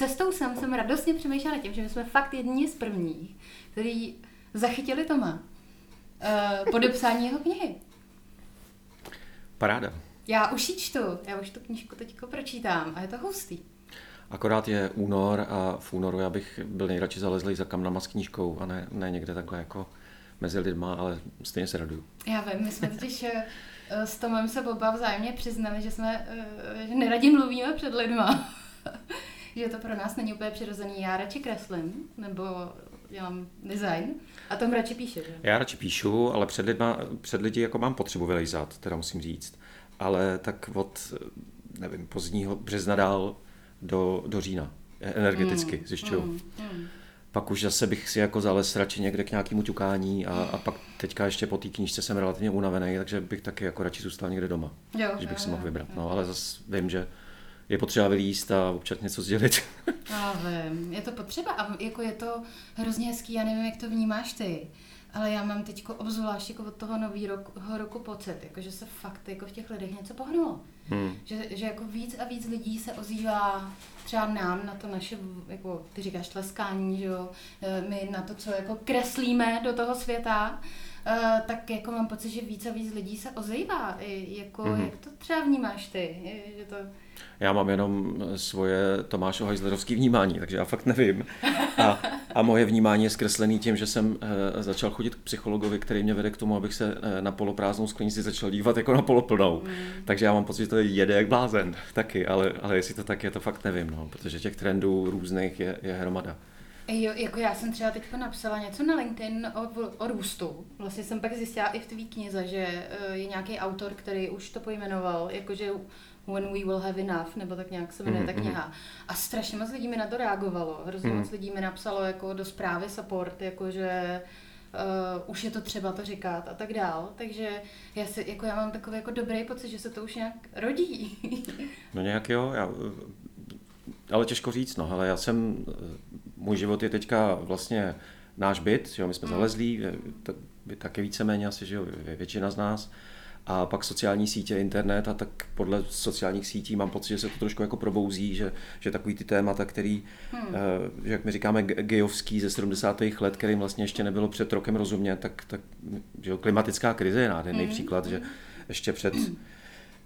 cestou sem jsem radostně přemýšlela tím, že my jsme fakt jedni z prvních, který zachytili Toma. Uh, podepsání jeho knihy. Paráda. Já už ji čtu, já už tu knížku teď pročítám a je to hustý. Akorát je únor a v únoru já bych byl nejradši zalezlý za kamnama s knížkou a ne, ne někde takhle jako mezi lidma, ale stejně se raduju. Já vím, my jsme totiž eh, s Tomem se oba vzájemně přiznali, že jsme, eh, že neradi mluvíme před lidma. Že to pro nás není úplně přirozený. Já radši kreslím, nebo dělám design a Tom radši píše, že? Já radši píšu, ale před, lidma, před lidi jako mám potřebu vylejzat, teda musím říct. Ale tak od, nevím, pozdního března dál do, do října, energeticky mm, zjišťuju. Mm, mm. Pak už zase bych si jako zales radši někde k nějakému ťukání a, a pak teďka ještě po té knížce jsem relativně unavený, takže bych taky jako radši zůstal někde doma, jo, když bych jo, si mohl jo, vybrat. jo. No ale zase vím, že je potřeba vylíst a občas něco sdělit. Já vím, je to potřeba a jako je to hrozně hezký, já nevím, jak to vnímáš ty, ale já mám teď obzvlášť jako od toho nového roku, roku pocit, jako, že se fakt jako v těch lidech něco pohnulo. Hmm. Že, že jako víc a víc lidí se ozývá třeba nám na to naše, jako ty říkáš tleskání, že jo, e, my na to, co jako kreslíme do toho světa, Uh, tak jako mám pocit, že víc a víc lidí se ozývá. Jako, mm-hmm. Jak to třeba vnímáš ty? Že to... Já mám jenom svoje Tomášo Hajzlerovský vnímání, takže já fakt nevím. A, a moje vnímání je zkreslený tím, že jsem uh, začal chodit k psychologovi, který mě vede k tomu, abych se uh, na poloprázdnou sklenici začal dívat jako na poloplnou. Mm. Takže já mám pocit, že to jede jak blázen taky, ale, ale jestli to tak je, to fakt nevím, no, protože těch trendů různých je, je hromada. Jo, jako já jsem třeba teď napsala něco na LinkedIn o, o růstu. Vlastně jsem pak zjistila i v tvý knize, že eh, je nějaký autor, který už to pojmenoval, jakože When We Will Have Enough, nebo tak nějak se jmenuje ta mhm. kniha. A strašně moc lidí mi na to reagovalo. Hrozně mm. moc lidí mi napsalo jako do zprávy support, jakože uh, už je to třeba to říkat a tak dál. Takže já, si, jako já mám takový jako dobrý pocit, že se to už nějak rodí. no nějak jo, já, ale těžko říct, no, ale já jsem můj život je teďka vlastně náš byt, že jo, my jsme mm. zalezlí, taky víceméně asi, že jo, většina z nás. A pak sociální sítě, internet a tak podle sociálních sítí mám pocit, že se to trošku jako probouzí, že, že takový ty témata, který, hmm. uh, jak my říkáme, gejovský ze 70. let, kterým vlastně ještě nebylo před rokem rozumět, tak, tak že klimatická krize je nádherný hmm. příklad, že ještě před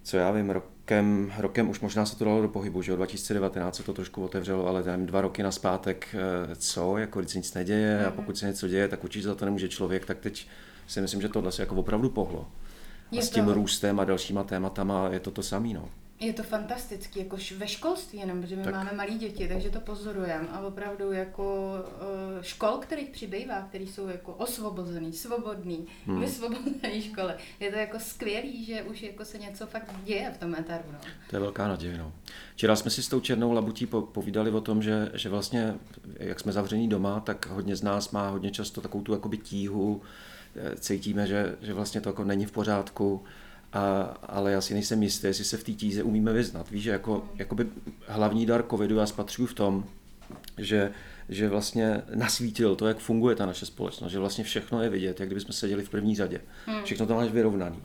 co já vím, rokem, rokem už možná se to dalo do pohybu, že jo, 2019 se to trošku otevřelo, ale tam dva roky na zpátek, eh, co, jako když se nic neděje a mhm. pokud se něco děje, tak určitě za to nemůže člověk, tak teď si myslím, že tohle se jako opravdu pohlo. A je s tím to... růstem a dalšíma tématama je to to samé, no. Je to fantastický, jako ve školství jenom, protože my tak. máme malé děti, takže to pozorujeme a opravdu jako uh, škol, kterých přibývá, který jsou jako osvobozený, svobodný, hmm. vysvobozený školy. Je to jako skvělý, že už jako se něco fakt děje v tom etaru. No. To je velká naděje, no. Včera jsme si s tou černou labutí povídali o tom, že, že vlastně, jak jsme zavření doma, tak hodně z nás má hodně často takovou tu jakoby tíhu, eh, cítíme, že, že vlastně to jako není v pořádku, a, ale já si nejsem jistý, jestli se v té tíze umíme vyznat. Víš, že jako, jakoby hlavní dar covidu já spatřuju v tom, že, že vlastně nasvítil to, jak funguje ta naše společnost, že vlastně všechno je vidět, jak kdybychom seděli v první řadě. Hmm. Všechno to máš vyrovnaný.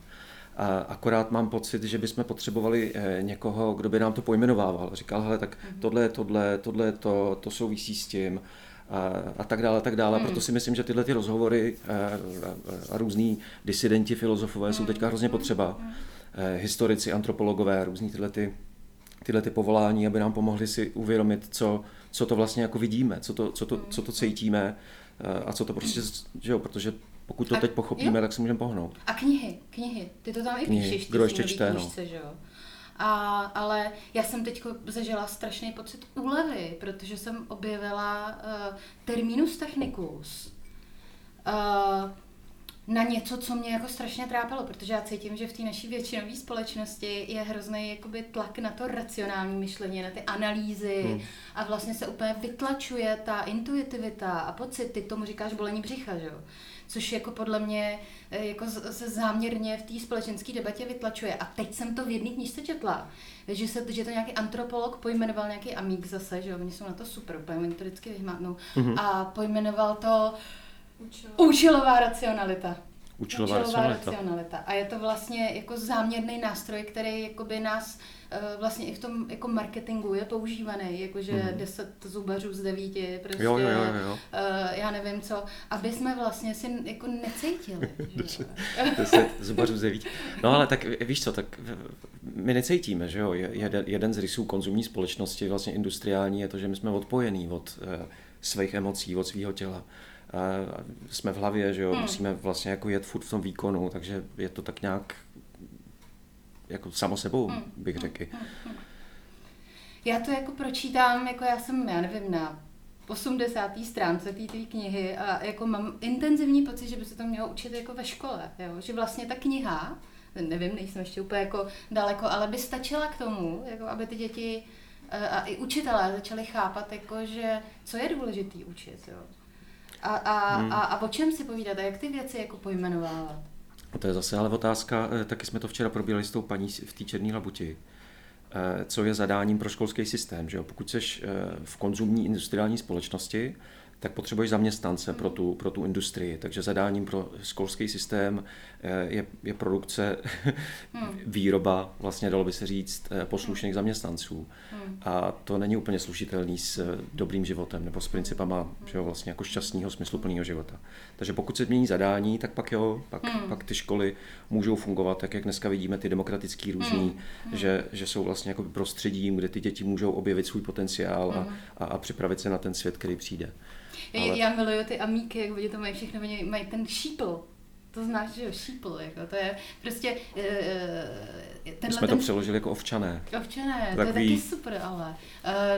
A akorát mám pocit, že bychom potřebovali eh, někoho, kdo by nám to pojmenovával. Říkal, hele, tak hmm. tohle je tohle, tohle je to, to souvisí s tím a, a tak dále, a tak dále. Hmm. Proto si myslím, že tyhle ty rozhovory a, a, a různí disidenti, filozofové hmm. jsou teďka hrozně potřeba. Hmm. Historici, antropologové, různí tyhle ty, tyhle ty povolání, aby nám pomohli si uvědomit, co, co to vlastně jako vidíme, co to, co to, co to cítíme a co to prostě, že jo, protože pokud to a, teď pochopíme, jo? tak se můžeme pohnout. A knihy, knihy, ty to tam i knihy. píšeš, ty Kdo ještě čte, knížce, no. že jo? A, ale já jsem teď zažila strašný pocit úlevy, protože jsem objevila uh, terminus technicus. Uh, na něco, co mě jako strašně trápilo, protože já cítím, že v té naší většinové společnosti je hrozný jakoby tlak na to racionální myšlení, na ty analýzy hmm. a vlastně se úplně vytlačuje ta intuitivita a pocit, ty tomu říkáš bolení břicha, že jo? Což jako podle mě eh, jako se záměrně v té společenské debatě vytlačuje. A teď jsem to v jedné knižce četla, že, se, že to nějaký antropolog pojmenoval nějaký amík zase, že jo, oni jsou na to super, úplně to vždycky vyhmátnou, mm-hmm. a pojmenoval to Účelová, účelová racionalita. Účelová, účelová racionalita. racionalita. A je to vlastně jako záměrný nástroj, který jakoby nás vlastně i v tom jako marketingu je používaný, jakože mm. 10 zubařů z devíti, prostě, jo, jo, jo, jo. Uh, já nevím co, aby jsme vlastně si jako necítili. 10 zubařů z devíti. No ale tak víš co, tak my necítíme, že jo, jeden, jeden z rysů konzumní společnosti, vlastně industriální, je to, že my jsme odpojení od uh, svých emocí, od svého těla jsme v hlavě, že jo, hmm. musíme vlastně jako jet furt v tom výkonu, takže je to tak nějak jako samo sebou, hmm. bych řekl. Hmm. Hmm. Já to jako pročítám, jako já jsem, já nevím, na 80. stránce té knihy a jako mám intenzivní pocit, že by se to mělo učit jako ve škole, jo? že vlastně ta kniha, nevím, nejsem ještě úplně jako daleko, ale by stačila k tomu, jako aby ty děti eh, a i učitelé začali chápat, jako, že co je důležitý učit. Jo? A, a, hmm. a, a o čem si povídat a jak ty věci jako pojmenovávat? To je zase ale otázka, eh, taky jsme to včera probírali s tou paní v té černé labuti, eh, co je zadáním pro školský systém. Že jo? Pokud jsi eh, v konzumní industriální společnosti, tak potřebuješ zaměstnance pro tu, pro tu industrii. Takže zadáním pro školský systém je, je produkce, hmm. výroba, vlastně dalo by se říct, eh, poslušných zaměstnanců. Hmm. A to není úplně slušitelný s eh, dobrým životem nebo s principama že jo, vlastně jako šťastného, smysluplného života. Takže pokud se změní zadání, tak pak jo, pak, hmm. pak ty školy můžou fungovat tak, jak dneska vidíme ty demokratický různý, hmm. že, že jsou vlastně jako prostředím, kde ty děti můžou objevit svůj potenciál a, a, a připravit se na ten svět, který přijde. Ale... Já miluju ty amíky, jak oni to mají všechno, oni mají ten šípl. To znáš, že jo, šípl, jako to je prostě... Uh, tenhle jsme ten... to přeložili jako ovčané. Ovčané, to, to je taky super, ale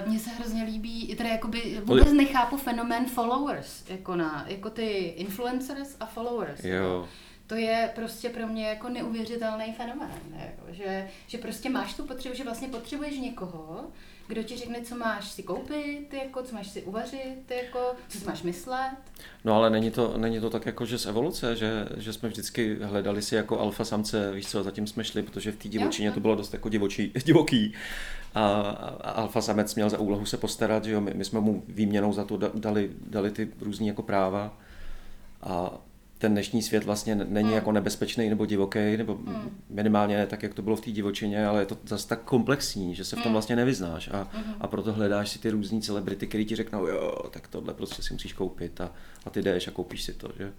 uh, mně se hrozně líbí, teda jakoby vůbec nechápu fenomén followers, jako na, jako ty influencers a followers. Jo. Jako. To je prostě pro mě jako neuvěřitelný fenomén, jako, že, že prostě máš tu potřebu, že vlastně potřebuješ někoho, kdo ti řekne, co máš si koupit, ty jako, co máš si uvařit, ty jako, co si máš myslet. No ale není to, není to tak jako, že z evoluce, že, že jsme vždycky hledali si jako alfa samce, víš co, a zatím jsme šli, protože v té divočině jo, to bylo dost jako divočí, divoký. A, a alfa samec měl za úlohu se postarat, že jo, my, my jsme mu výměnou za to dali, dali ty různé jako práva. A ten dnešní svět vlastně není hmm. jako nebezpečný nebo divoký, nebo hmm. minimálně tak, jak to bylo v té divočině, ale je to zase tak komplexní, že se v tom hmm. vlastně nevyznáš a, hmm. a proto hledáš si ty různé celebrity, které ti řeknou, jo, tak tohle prostě si musíš koupit a, a ty jdeš a koupíš si to, že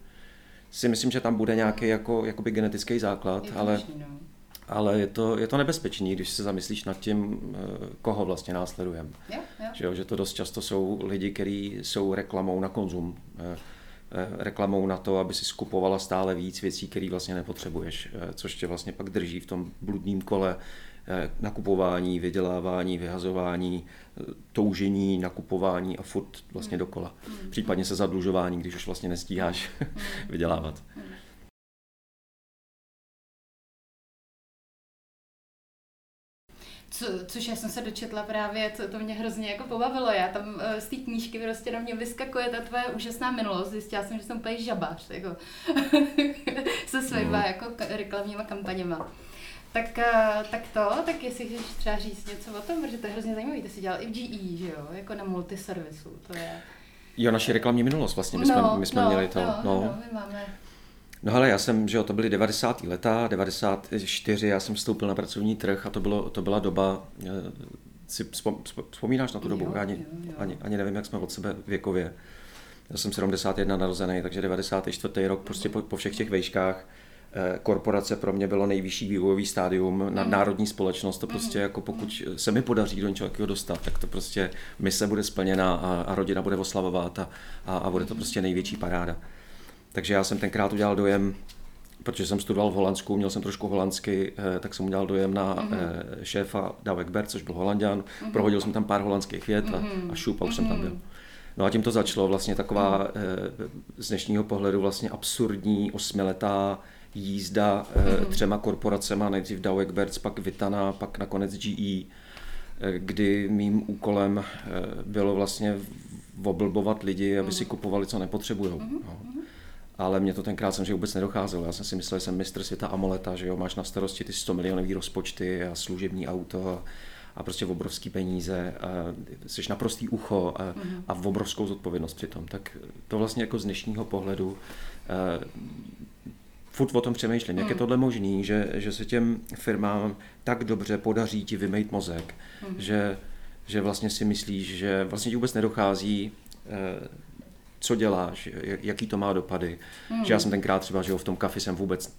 si myslím, že tam bude nějaký jako, jakoby genetický základ, ale, možný, no. ale je to, je to nebezpečný, když se zamyslíš nad tím, eh, koho vlastně následujeme. Že, že to dost často jsou lidi, kteří jsou reklamou na konzum. Eh, reklamou na to, aby si skupovala stále víc věcí, které vlastně nepotřebuješ, eh, což tě vlastně pak drží v tom bludným kole eh, nakupování, vydělávání, vyhazování, toužení, nakupování a furt vlastně dokola. Hmm. Případně se zadlužování, když už vlastně nestíháš hmm. vydělávat. Co, což já jsem se dočetla právě, co to mě hrozně jako pobavilo. Já tam eh, z té knížky prostě na mě vyskakuje ta tvoje úžasná minulost. Zjistila jsem, že jsem úplně žabář, jako se svýma mm. jako reklamníma kampaněma. Tak, eh, tak to, tak jestli chceš třeba říct něco o tom, protože to je hrozně zajímavé, ty jsi dělal i v GE, že jo, jako na multiservisu, to je... Jo, naše reklamní minulost vlastně, my jsme, no, my jsme no, měli to. No, no. no my máme No ale já jsem, že jo, to byly 90. leta, 94, já jsem vstoupil na pracovní trh a to, bylo, to byla doba, eh, si vzpomínáš na tu dobu? Jo, ani, jo, jo. Ani, ani nevím, jak jsme od sebe věkově. Já jsem 71 narozený, takže 94. rok prostě po, po všech těch vejškách eh, korporace pro mě bylo nejvyšší vývojový stádium, mm. národní společnost, to prostě mm. jako pokud se mi podaří do něčeho takového dostat, tak to prostě mise bude splněna a, a rodina bude oslavovat a, a, a bude to prostě největší paráda. Takže já jsem tenkrát udělal dojem, protože jsem studoval v Holandsku, měl jsem trošku holandsky, eh, tak jsem udělal dojem na mm-hmm. šéfa Davek Bert, což byl holanděn. Mm-hmm. Prohodil jsem tam pár holandských vět a, mm-hmm. a šup a už mm-hmm. jsem tam mhm. byl. No a tím to začalo vlastně taková mm-hmm. z dnešního pohledu vlastně absurdní osmiletá jízda mm-hmm. třema korporacema, nejdřív Dow Egberts, pak Vitana, pak nakonec GE, kdy mým úkolem bylo vlastně oblbovat lidi, aby si mhm. kupovali, co nepotřebují. No ale mě to tenkrát jsem že vůbec nedocházelo. Já jsem si myslel, že jsem mistr světa Amoleta, že jo, máš na starosti ty 100 milionový rozpočty a služební auto a, prostě obrovský peníze, a jsi naprostý ucho a, mm-hmm. a obrovskou zodpovědnost přitom. Tak to vlastně jako z dnešního pohledu furt o tom přemýšlím, jak je hmm. tohle možný, že, že se těm firmám tak dobře podaří ti vymejt mozek, mm. že, že vlastně si myslíš, že vlastně ti vůbec nedochází, eh, co děláš, jaký to má dopady. Mm. Že já jsem tenkrát třeba, že v tom kafi jsem vůbec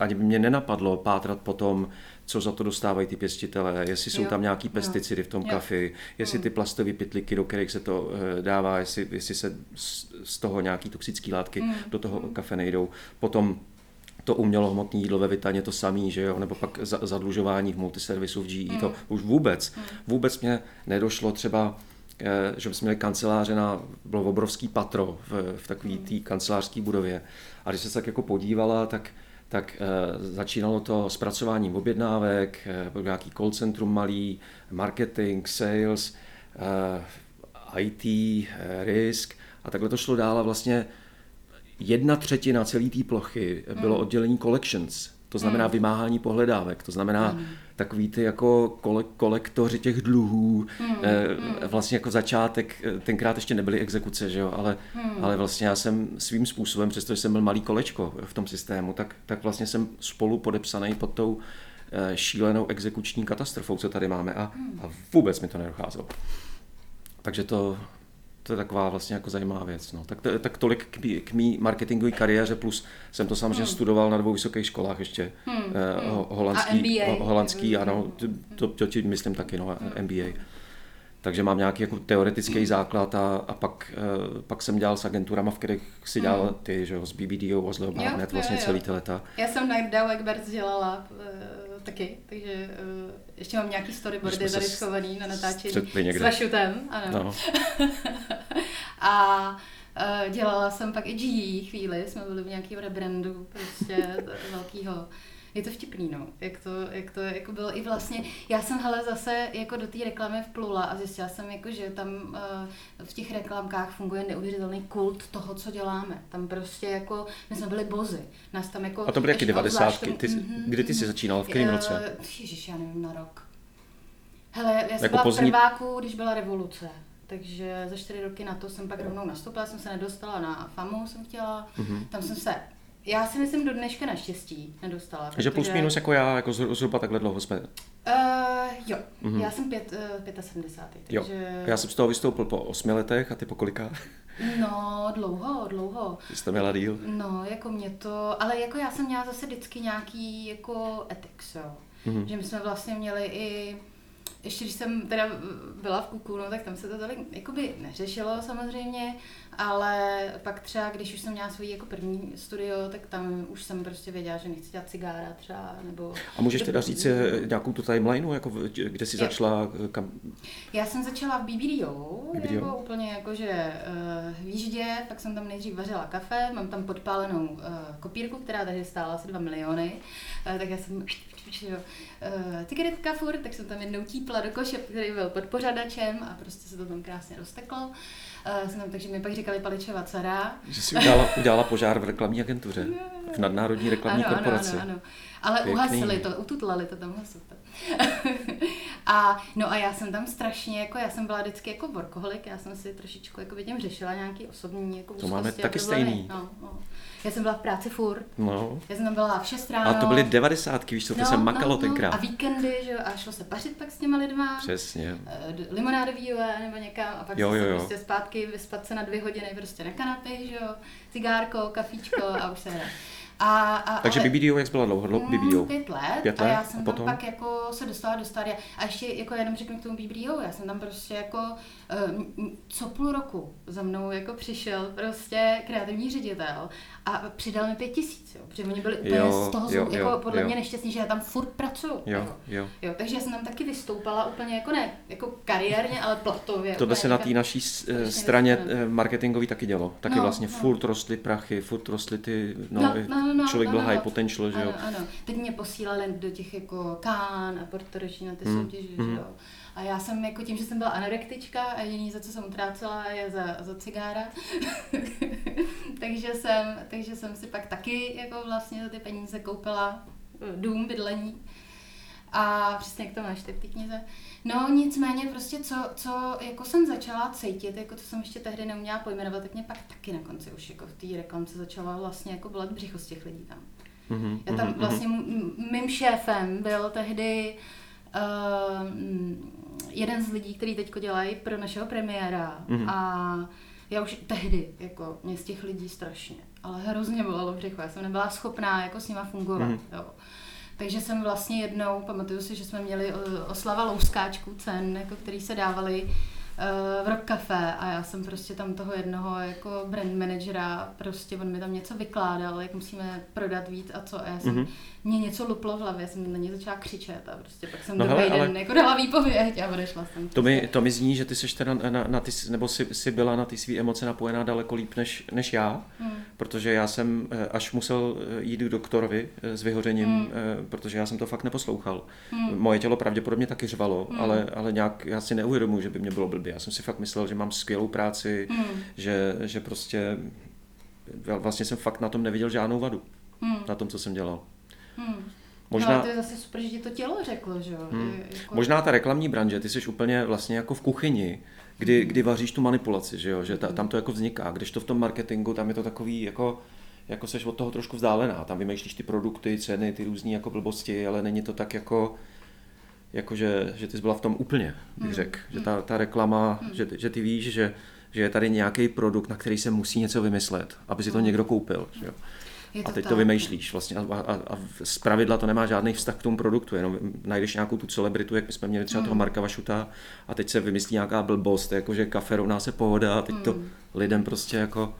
ani by mě nenapadlo pátrat po tom, co za to dostávají ty pěstitele, jestli jsou jo. tam nějaký pesticidy v tom jo. kafi, jestli hmm. ty plastové pytliky, do kterých se to uh, dává, jestli, jestli se z, toho nějaký toxické látky mm. do toho mm. kafe nejdou. Potom to umělo hmotné jídlo ve Vitaně to samý, že jo, nebo pak za, zadlužování v multiservisu v GE, mm. to už vůbec, mm. vůbec mě nedošlo třeba eh, že jsme měli kanceláře na, bylo obrovský patro v, v takové té kancelářské budově. A když se tak jako podívala, tak tak e, začínalo to zpracováním objednávek, e, nějaký call centrum malý, marketing, sales, e, IT, e, risk a takhle to šlo dál a vlastně jedna třetina celé té plochy bylo mm. oddělení collections, to znamená mm. vymáhání pohledávek, to znamená mm. Takový ty jako kole, kolektoři těch dluhů, mm. eh, vlastně jako začátek, eh, tenkrát ještě nebyly exekuce, že jo, ale, mm. ale vlastně já jsem svým způsobem, přestože jsem byl malý kolečko v tom systému, tak, tak vlastně jsem spolu podepsaný pod tou eh, šílenou exekuční katastrofou, co tady máme a, mm. a vůbec mi to nedocházelo. Takže to, to je taková vlastně jako zajímavá věc. No. Tak, tak tolik k mý, k mý marketingové kariéře, plus jsem to samozřejmě hmm. studoval na dvou vysokých školách ještě. Hmm. Eh, hmm. holandský, ho, holandský, ano, to, to ti myslím taky, no, hmm. MBA. Takže mám nějaký jako teoretický základ a, a pak, uh, pak jsem dělal s agenturama, v kterých si dělal hmm. ty, že jo, s BBDO, Oslo, Barnet, vlastně jo, celý ty leta. Já jsem na Dow Egberts dělala uh, taky, takže uh, ještě mám nějaký storyboardy tady schovaný na natáčení s Vašutem, ano. No. a uh, dělala jsem pak i GE chvíli, jsme byli v nějakém rebrandu prostě velkýho je to vtipný, no, jak to, jak to jako bylo i vlastně, já jsem hele zase jako do té reklamy vplula a zjistila jsem jako, že tam uh, v těch reklamkách funguje neuvěřitelný kult toho, co děláme. Tam prostě jako, my jsme byli bozy, nás tam jako... A to byly jaký devadesátky, ty, mm-hmm, kdy ty jsi začínal, v kterém roce? Uh, ježiš, já nevím, na rok. Hele, já jsem jako byla pozdní... v prváku, když byla revoluce. Takže za čtyři roky na to jsem pak rovnou nastoupila, jsem se nedostala na FAMu, jsem chtěla, mm-hmm. tam jsem se já si myslím do dneška naštěstí nedostala. Takže plus minus jako já, jako zhruba takhle dlouho jsme. Uh, jo, mm-hmm. já jsem pět, uh, 75. Takže... Jo. Já jsem z toho vystoupil po osmi letech a ty po kolika? No, dlouho, dlouho. Jsi to měla díl? No, jako mě to, ale jako já jsem měla zase vždycky nějaký jako ethics, jo. Mm-hmm. Že my jsme vlastně měli i ještě když jsem teda byla v Kuku, no, tak tam se to tolik jakoby neřešilo samozřejmě, ale pak třeba, když už jsem měla svůj jako první studio, tak tam už jsem prostě věděla, že nechci dělat cigára třeba, nebo... A můžeš teda říct eh, nějakou tu timelineu, jako kde jsi začala, eh, kam... Já jsem začala v BBDO, BBDO? jako úplně jako, že uh, v Jíždě, pak jsem tam nejdřív vařila kafe, mám tam podpálenou uh, kopírku, která tady stála asi 2 miliony, uh, tak já jsem cigaretka furt, tak jsem tam jednou típla do koše, který byl pod pořadačem a prostě se to tam krásně rozteklo. Uh, Uh, takže mi pak říkali Paličeva dcera. Že jsi udělala, udělala požár v reklamní agentuře, v nadnárodní reklamní ano, korporaci. Ano, ano, ano. Ale Pěkný. uhasili to, ututlali to tam super. a no a já jsem tam strašně, jako já jsem byla vždycky jako workoholik, já jsem si trošičku jako vidím řešila nějaký osobní jako To máme taky stejný. No, no. Já jsem byla v práci furt. No. Já jsem tam byla v 6 ráno. A to byly devadesátky, víš co, to no, se makalo no, no. tenkrát. A víkendy, že jo, a šlo se pařit pak s těma lidma. Přesně. Eh, limonádový nebo někam a pak jo, jo, jo. prostě zpátky vyspat se na dvě hodiny prostě na kanapě, že jo, cigárko, kafíčko a už se hra. A, a, Takže ale, BBDO, jak byla dlouho? Mm, BBDO? Pět let. Pět let. A já jsem a potom? tam pak jako se dostala do stádia. A ještě jako jenom řeknu k tomu BBDO, já jsem tam prostě jako uh, co půl roku za mnou jako přišel prostě kreativní ředitel a přidal mi pět tisíc, jo, protože oni byli úplně jo, z toho, jo, jako jo, podle jo. mě nešťastní, že já tam furt pracuju. Jo, jako. jo. jo. takže já jsem tam taky vystoupala úplně jako ne, jako kariérně, ale platově. To se na té naší straně eh, marketingové taky dělo. Taky no, vlastně no. furt rostly prachy, furt rostly ty, no, no, no, no, no člověk no, byl no, high potential, že jo. Ano, ano. Teď mě posílali do těch jako Kán a Porto na ty mm, soutěže, mm. že jo. A já jsem jako tím, že jsem byla anorektička a jediný, za co jsem utrácela, je za, za cigára. takže, jsem, takže jsem si pak taky jako vlastně za ty peníze koupila eh, dům, bydlení. A přesně jak to máš ty v té knize. No nicméně prostě co, co jako jsem začala cítit, jako to jsem ještě tehdy neuměla pojmenovat, tak mě pak taky na konci už jako v té reklamce začala vlastně jako bolet břicho z těch lidí tam. Mm-hmm, Já tam mhm, vlastně mm-hmm. mým šéfem byl tehdy uh, jeden z lidí, který teď dělají pro našeho premiéra mm-hmm. a já už tehdy, jako mě z těch lidí strašně, ale hrozně bolelo břicho, já jsem nebyla schopná jako s nima fungovat, mm-hmm. jo. Takže jsem vlastně jednou, pamatuju si, že jsme měli eh, oslava louskáčků cen, jako který se dávali v Rock Café a já jsem prostě tam toho jednoho jako brand managera, prostě on mi tam něco vykládal, jak musíme prodat víc a co. A já jsem, mm-hmm. Mě něco luplo v hlavě, jsem na ně začala křičet a prostě pak jsem no druhý den ale... jako dala výpověď a odešla jsem. To mi, to mi zní, že ty jsi teda na, na, na ty, nebo jsi, jsi byla na ty své emoce napojená daleko líp než, než já, mm. protože já jsem eh, až musel eh, jít k doktorovi eh, s vyhořením, mm. protože já jsem to fakt neposlouchal. Mm. Moje tělo pravděpodobně taky řvalo, mm. ale, ale nějak já si neuvědomuji, že by mě bylo blbě. Já jsem si fakt myslel, že mám skvělou práci, mm. že, že prostě vlastně jsem fakt na tom neviděl žádnou vadu. Mm. Na tom, co jsem dělal. Mm. Možná, no, to je zase super, že ti to tělo řeklo, že jo? Hmm. Jako... Možná ta reklamní branže, ty jsi úplně vlastně jako v kuchyni, kdy, hmm. kdy vaříš tu manipulaci, že jo? Že ta, tam to jako vzniká. Když to v tom marketingu, tam je to takový jako jako seš od toho trošku vzdálená. Tam vymýšlíš ty produkty, ceny, ty různé jako blbosti, ale není to tak jako jako že, že ty jsi byla v tom úplně, bych hmm. řekl. Že ta, ta reklama, hmm. že, že ty víš, že, že je tady nějaký produkt, na který se musí něco vymyslet, aby si to hmm. někdo koupil. Že jo? A teď tak. to vymýšlíš vlastně a, a, a z pravidla to nemá žádný vztah k tomu produktu, jenom najdeš nějakou tu celebritu, jak my jsme měli třeba hmm. toho Marka Vašuta a teď se vymyslí nějaká blbost, jako že kafe rovná se pohoda a teď hmm. to lidem prostě jako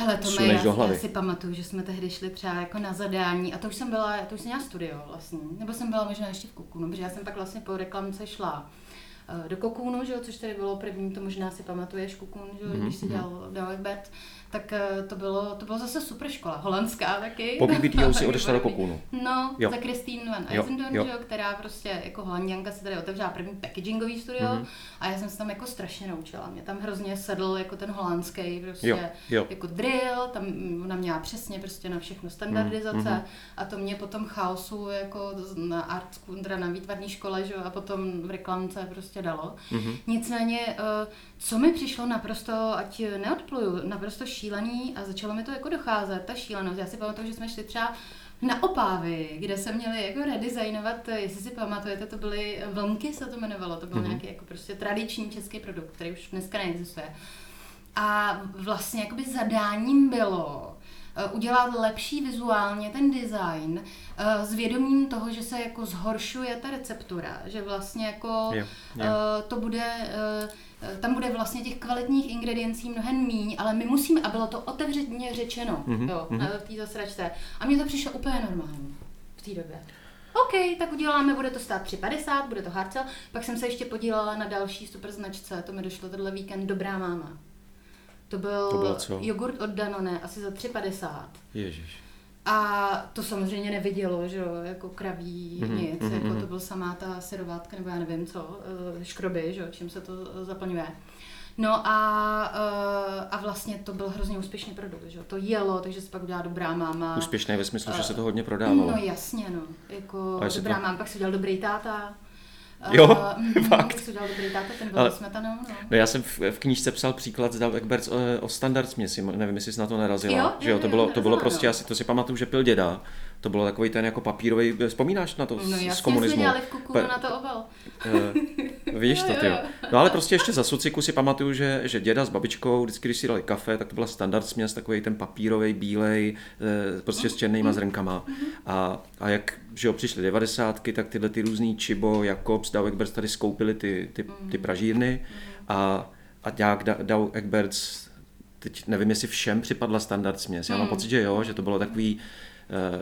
Hele, to mi já, já si pamatuju, že jsme tehdy šli třeba jako na zadání a to už jsem byla, to už jsem měla studio vlastně, nebo jsem byla možná ještě v Kukunu, protože já jsem pak vlastně po reklamce šla do Kokunu, že jo, což tady bylo první, to možná si pamatuješ, Kukun, že jo, mm-hmm. když si mhm. dělal Dalek Bet, tak eh, to bylo, to bylo zase super škola, holandská taky. Po BBTO si odešla do Kokunu. No, jo. za Christine Van Eisendorn, jo, jo. která prostě jako holanděnka si tady otevřela první packagingový studio mm-hmm. a já jsem se tam jako strašně naučila. Mě tam hrozně sedl jako ten holandský prostě jo, jo. jako drill, tam ona měla přesně prostě na všechno standardizace mm-hmm. a to mě potom chaosu jako na art school, na výtvarní škole, že a potom v reklamce prostě dalo. Mm-hmm. Nicméně, eh, co mi přišlo naprosto, ať neodpluju, naprosto šílený a začalo mi to jako docházet, ta šílenost. Já si pamatuju, že jsme šli třeba na Opávy, kde se měli jako redesignovat, jestli si pamatujete, to byly vlnky, se to jmenovalo, to byl mm-hmm. nějaký jako prostě tradiční český produkt, který už dneska neexistuje. A vlastně jakoby zadáním bylo udělat lepší vizuálně ten design uh, s vědomím toho, že se jako zhoršuje ta receptura, že vlastně jako yeah, yeah. Uh, to bude Eh, tam bude vlastně těch kvalitních ingrediencí mnohem míň, ale my musíme, a bylo to otevřeně řečeno mm-hmm. jo, mm-hmm. v té zasračce. A mně to přišlo úplně normální v té době. OK, tak uděláme, bude to stát 3,50, bude to hardcell. Pak jsem se ještě podílela na další super značce, to mi došlo tenhle víkend, Dobrá máma. To byl to co? jogurt od Danone, asi za 3,50. Ježiš. A to samozřejmě nevidělo, že jo, jako kraví mm-hmm, nic, mm-hmm. jako mhm. to byl samá ta syrovátka, nebo já nevím co, eh, škroby, že jo, čím se to zaplňuje. No a, eh, a vlastně to byl hrozně úspěšný produkt, že to jelo, takže se pak udělala dobrá máma. Úspěšný ve smyslu, že se to hodně prodávalo. No jasně, no. Jako dobrá to... máma, pak se udělal dobrý táta. Jo, uh, fakt. Udělal dobrý táta, ten byl Ale, smetanou, no. no. já jsem v, v knížce psal příklad z Dalekberts o, o standard směsi, nevím, jestli jsi na to narazila. Jo, že jo, to bylo, to bylo prostě, asi to si pamatuju, že pil děda to bylo takový ten jako papírový, vzpomínáš na to no, z, z komunismu? No v kuku pa, na to oval. Vidíš to, ty No ale prostě ještě za sociku si pamatuju, že, že děda s babičkou, vždycky, když si dali kafe, tak to byla standard směs, takový ten papírový, bílej, eh, prostě s černýma zrnkama. A, a jak že jo, přišly devadesátky, tak tyhle ty různý Čibo, Jakobs, Dow Egberts tady skoupili ty, ty, ty pražírny. A, a nějak Dow Egberts teď nevím, jestli všem připadla standard směs. Já mám pocit, že jo, že to bylo takový,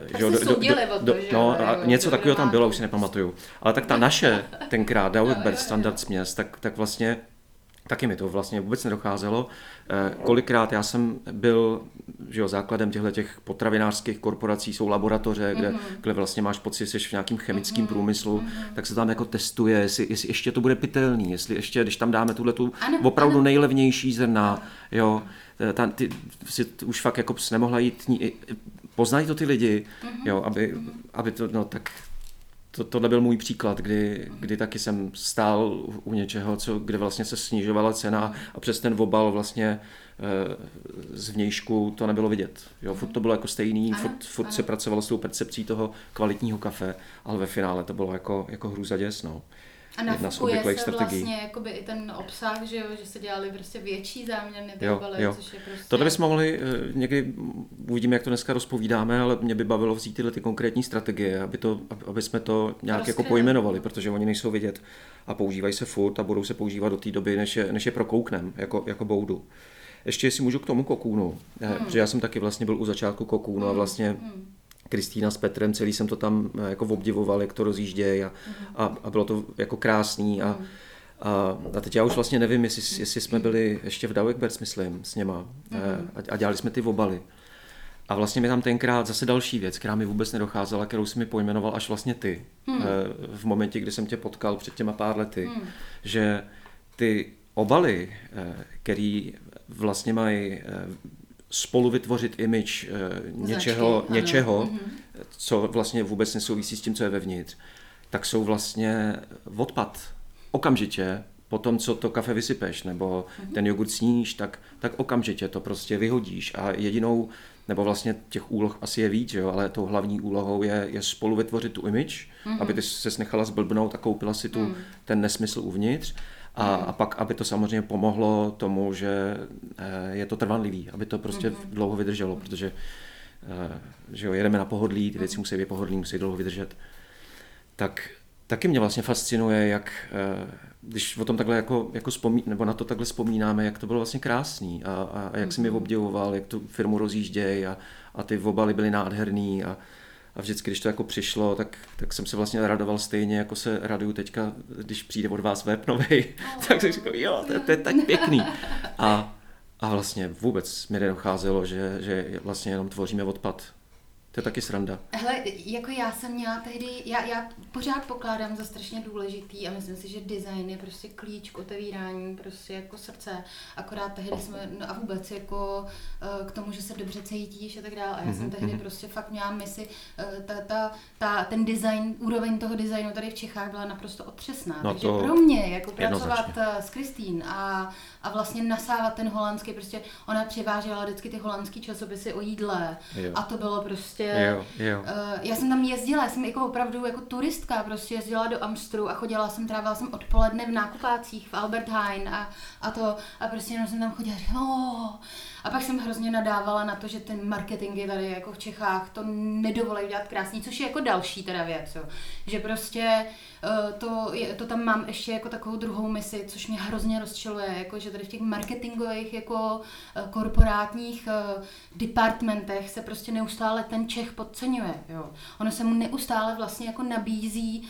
tak že jo, do, do, do, do, že no, a něco takového tam bylo, už si nepamatuju. Ale tak ta naše, tenkrát, Dauerberg Standard směs, tak, tak vlastně taky mi to vlastně vůbec nedocházelo. Eh, kolikrát já jsem byl, že jo, základem těchto těch potravinářských korporací jsou laboratoře, kde, mm-hmm. kde vlastně máš pocit, že jsi v nějakým chemickém mm-hmm. průmyslu, mm-hmm. tak se tam jako testuje, jestli, jestli ještě to bude pitelný, jestli ještě, když tam dáme tuhle tu opravdu ano. nejlevnější zrna, jo, eh, ta, ty si už fakt jako nemohla jít, poznají to ty lidi, mm-hmm. jo, aby, aby to, no tak to, tohle byl můj příklad, kdy, kdy taky jsem stál u něčeho, co, kde vlastně se snižovala cena a přes ten obal vlastně Eh, z vnějšku to nebylo vidět. Jo, furt to bylo jako stejný, ano, furt, furt ano. se pracovalo s tou percepcí toho kvalitního kafe, ale ve finále to bylo jako, jako hruza děs, no. A nafukuje se strategií. vlastně jakoby i ten obsah, že, jo, že se dělali prostě větší záměrny ty jo, obaly, jo. což je prostě... Tohle bychom mohli, eh, někdy uvidíme, jak to dneska rozpovídáme, ale mě by bavilo vzít tyhle ty konkrétní strategie, aby, to, aby jsme to nějak Rozkryli. jako pojmenovali, protože oni nejsou vidět a používají se furt a budou se používat do té doby, než je, než je prokouknem, jako, jako boudu. Ještě si můžu k tomu kokůnu, eh, hmm. protože já jsem taky vlastně byl u začátku kokůnu hmm. a vlastně hmm. Kristýna s Petrem, celý jsem to tam eh, jako obdivoval, jak to rozjíždějí a, a, a bylo to jako krásný a, a, a teď já už vlastně nevím, jestli, jestli jsme byli ještě v Dauegbers, myslím, s něma hmm. a, a dělali jsme ty obaly. A vlastně mi tam tenkrát zase další věc, která mi vůbec nedocházela, kterou jsi mi pojmenoval až vlastně ty. Hmm. V momentě, kdy jsem tě potkal před těma pár lety. Hmm. Že ty obaly, který vlastně mají eh, spolu vytvořit image eh, něčeho, Značky, něčeho mm-hmm. co vlastně vůbec nesouvisí s tím, co je vevnitř, tak jsou vlastně odpad. Okamžitě po tom, co to kafe vysypeš, nebo mm-hmm. ten jogurt sníš, tak, tak okamžitě to prostě vyhodíš. A jedinou, nebo vlastně těch úloh asi je víc, jo, ale tou hlavní úlohou je, je spolu vytvořit tu image, mm-hmm. aby ty se nechala zblbnout a koupila si tu, mm. ten nesmysl uvnitř. A, a pak, aby to samozřejmě pomohlo tomu, že eh, je to trvanlivý, aby to prostě mm-hmm. dlouho vydrželo, protože eh, že jo, jedeme na pohodlí, ty věci musí být pohodlí, musí dlouho vydržet. Tak taky mě vlastně fascinuje, jak eh, když o tom takhle jako, jako vzpomí, nebo na to takhle vzpomínáme, jak to bylo vlastně krásný a, a, a jak mm-hmm. jsem je obdivoval, jak tu firmu rozjíždějí a, a ty obaly byly nádherný a, a vždycky, když to jako přišlo, tak, tak jsem se vlastně radoval stejně, jako se raduju teďka, když přijde od vás web novej, tak jsem říkal, jo, to, to je tak pěkný. A, a vlastně vůbec mi nedocházelo, že, že vlastně jenom tvoříme odpad to je taky sranda. Hele, jako já jsem měla tehdy, já, já pořád pokládám za strašně důležitý a myslím si, že design je prostě klíč k otevírání prostě jako srdce. Akorát tehdy jsme, no a vůbec jako uh, k tomu, že se dobře cítíš a tak dále. A já mm-hmm. jsem tehdy mm-hmm. prostě fakt měla misi, uh, ta, ta, ta, ten design, úroveň toho designu tady v Čechách byla naprosto otřesná. No Takže pro mě, jako pracovat uh, s Kristýn a, a vlastně nasávat ten holandský, prostě ona přivážela vždycky ty holandský časopisy o jídle jo. a to bylo prostě jo, jo. Uh, já jsem tam jezdila, já jsem jako opravdu jako turistka, prostě jezdila do Amstru a chodila jsem, trávila jsem odpoledne v nákupácích v Albert Heijn a, a to a prostě jenom jsem tam chodila, oh. A pak jsem hrozně nadávala na to, že ten marketing je tady jako v Čechách to nedovolí dělat krásný, což je jako další teda věc, jo. že prostě uh, to, to tam mám ještě jako takovou druhou misi, což mě hrozně rozčiluje, jako že tady v těch marketingových jako uh, korporátních uh, departmentech se prostě neustále ten Čech podceňuje. Jo. Ono se mu neustále vlastně jako nabízí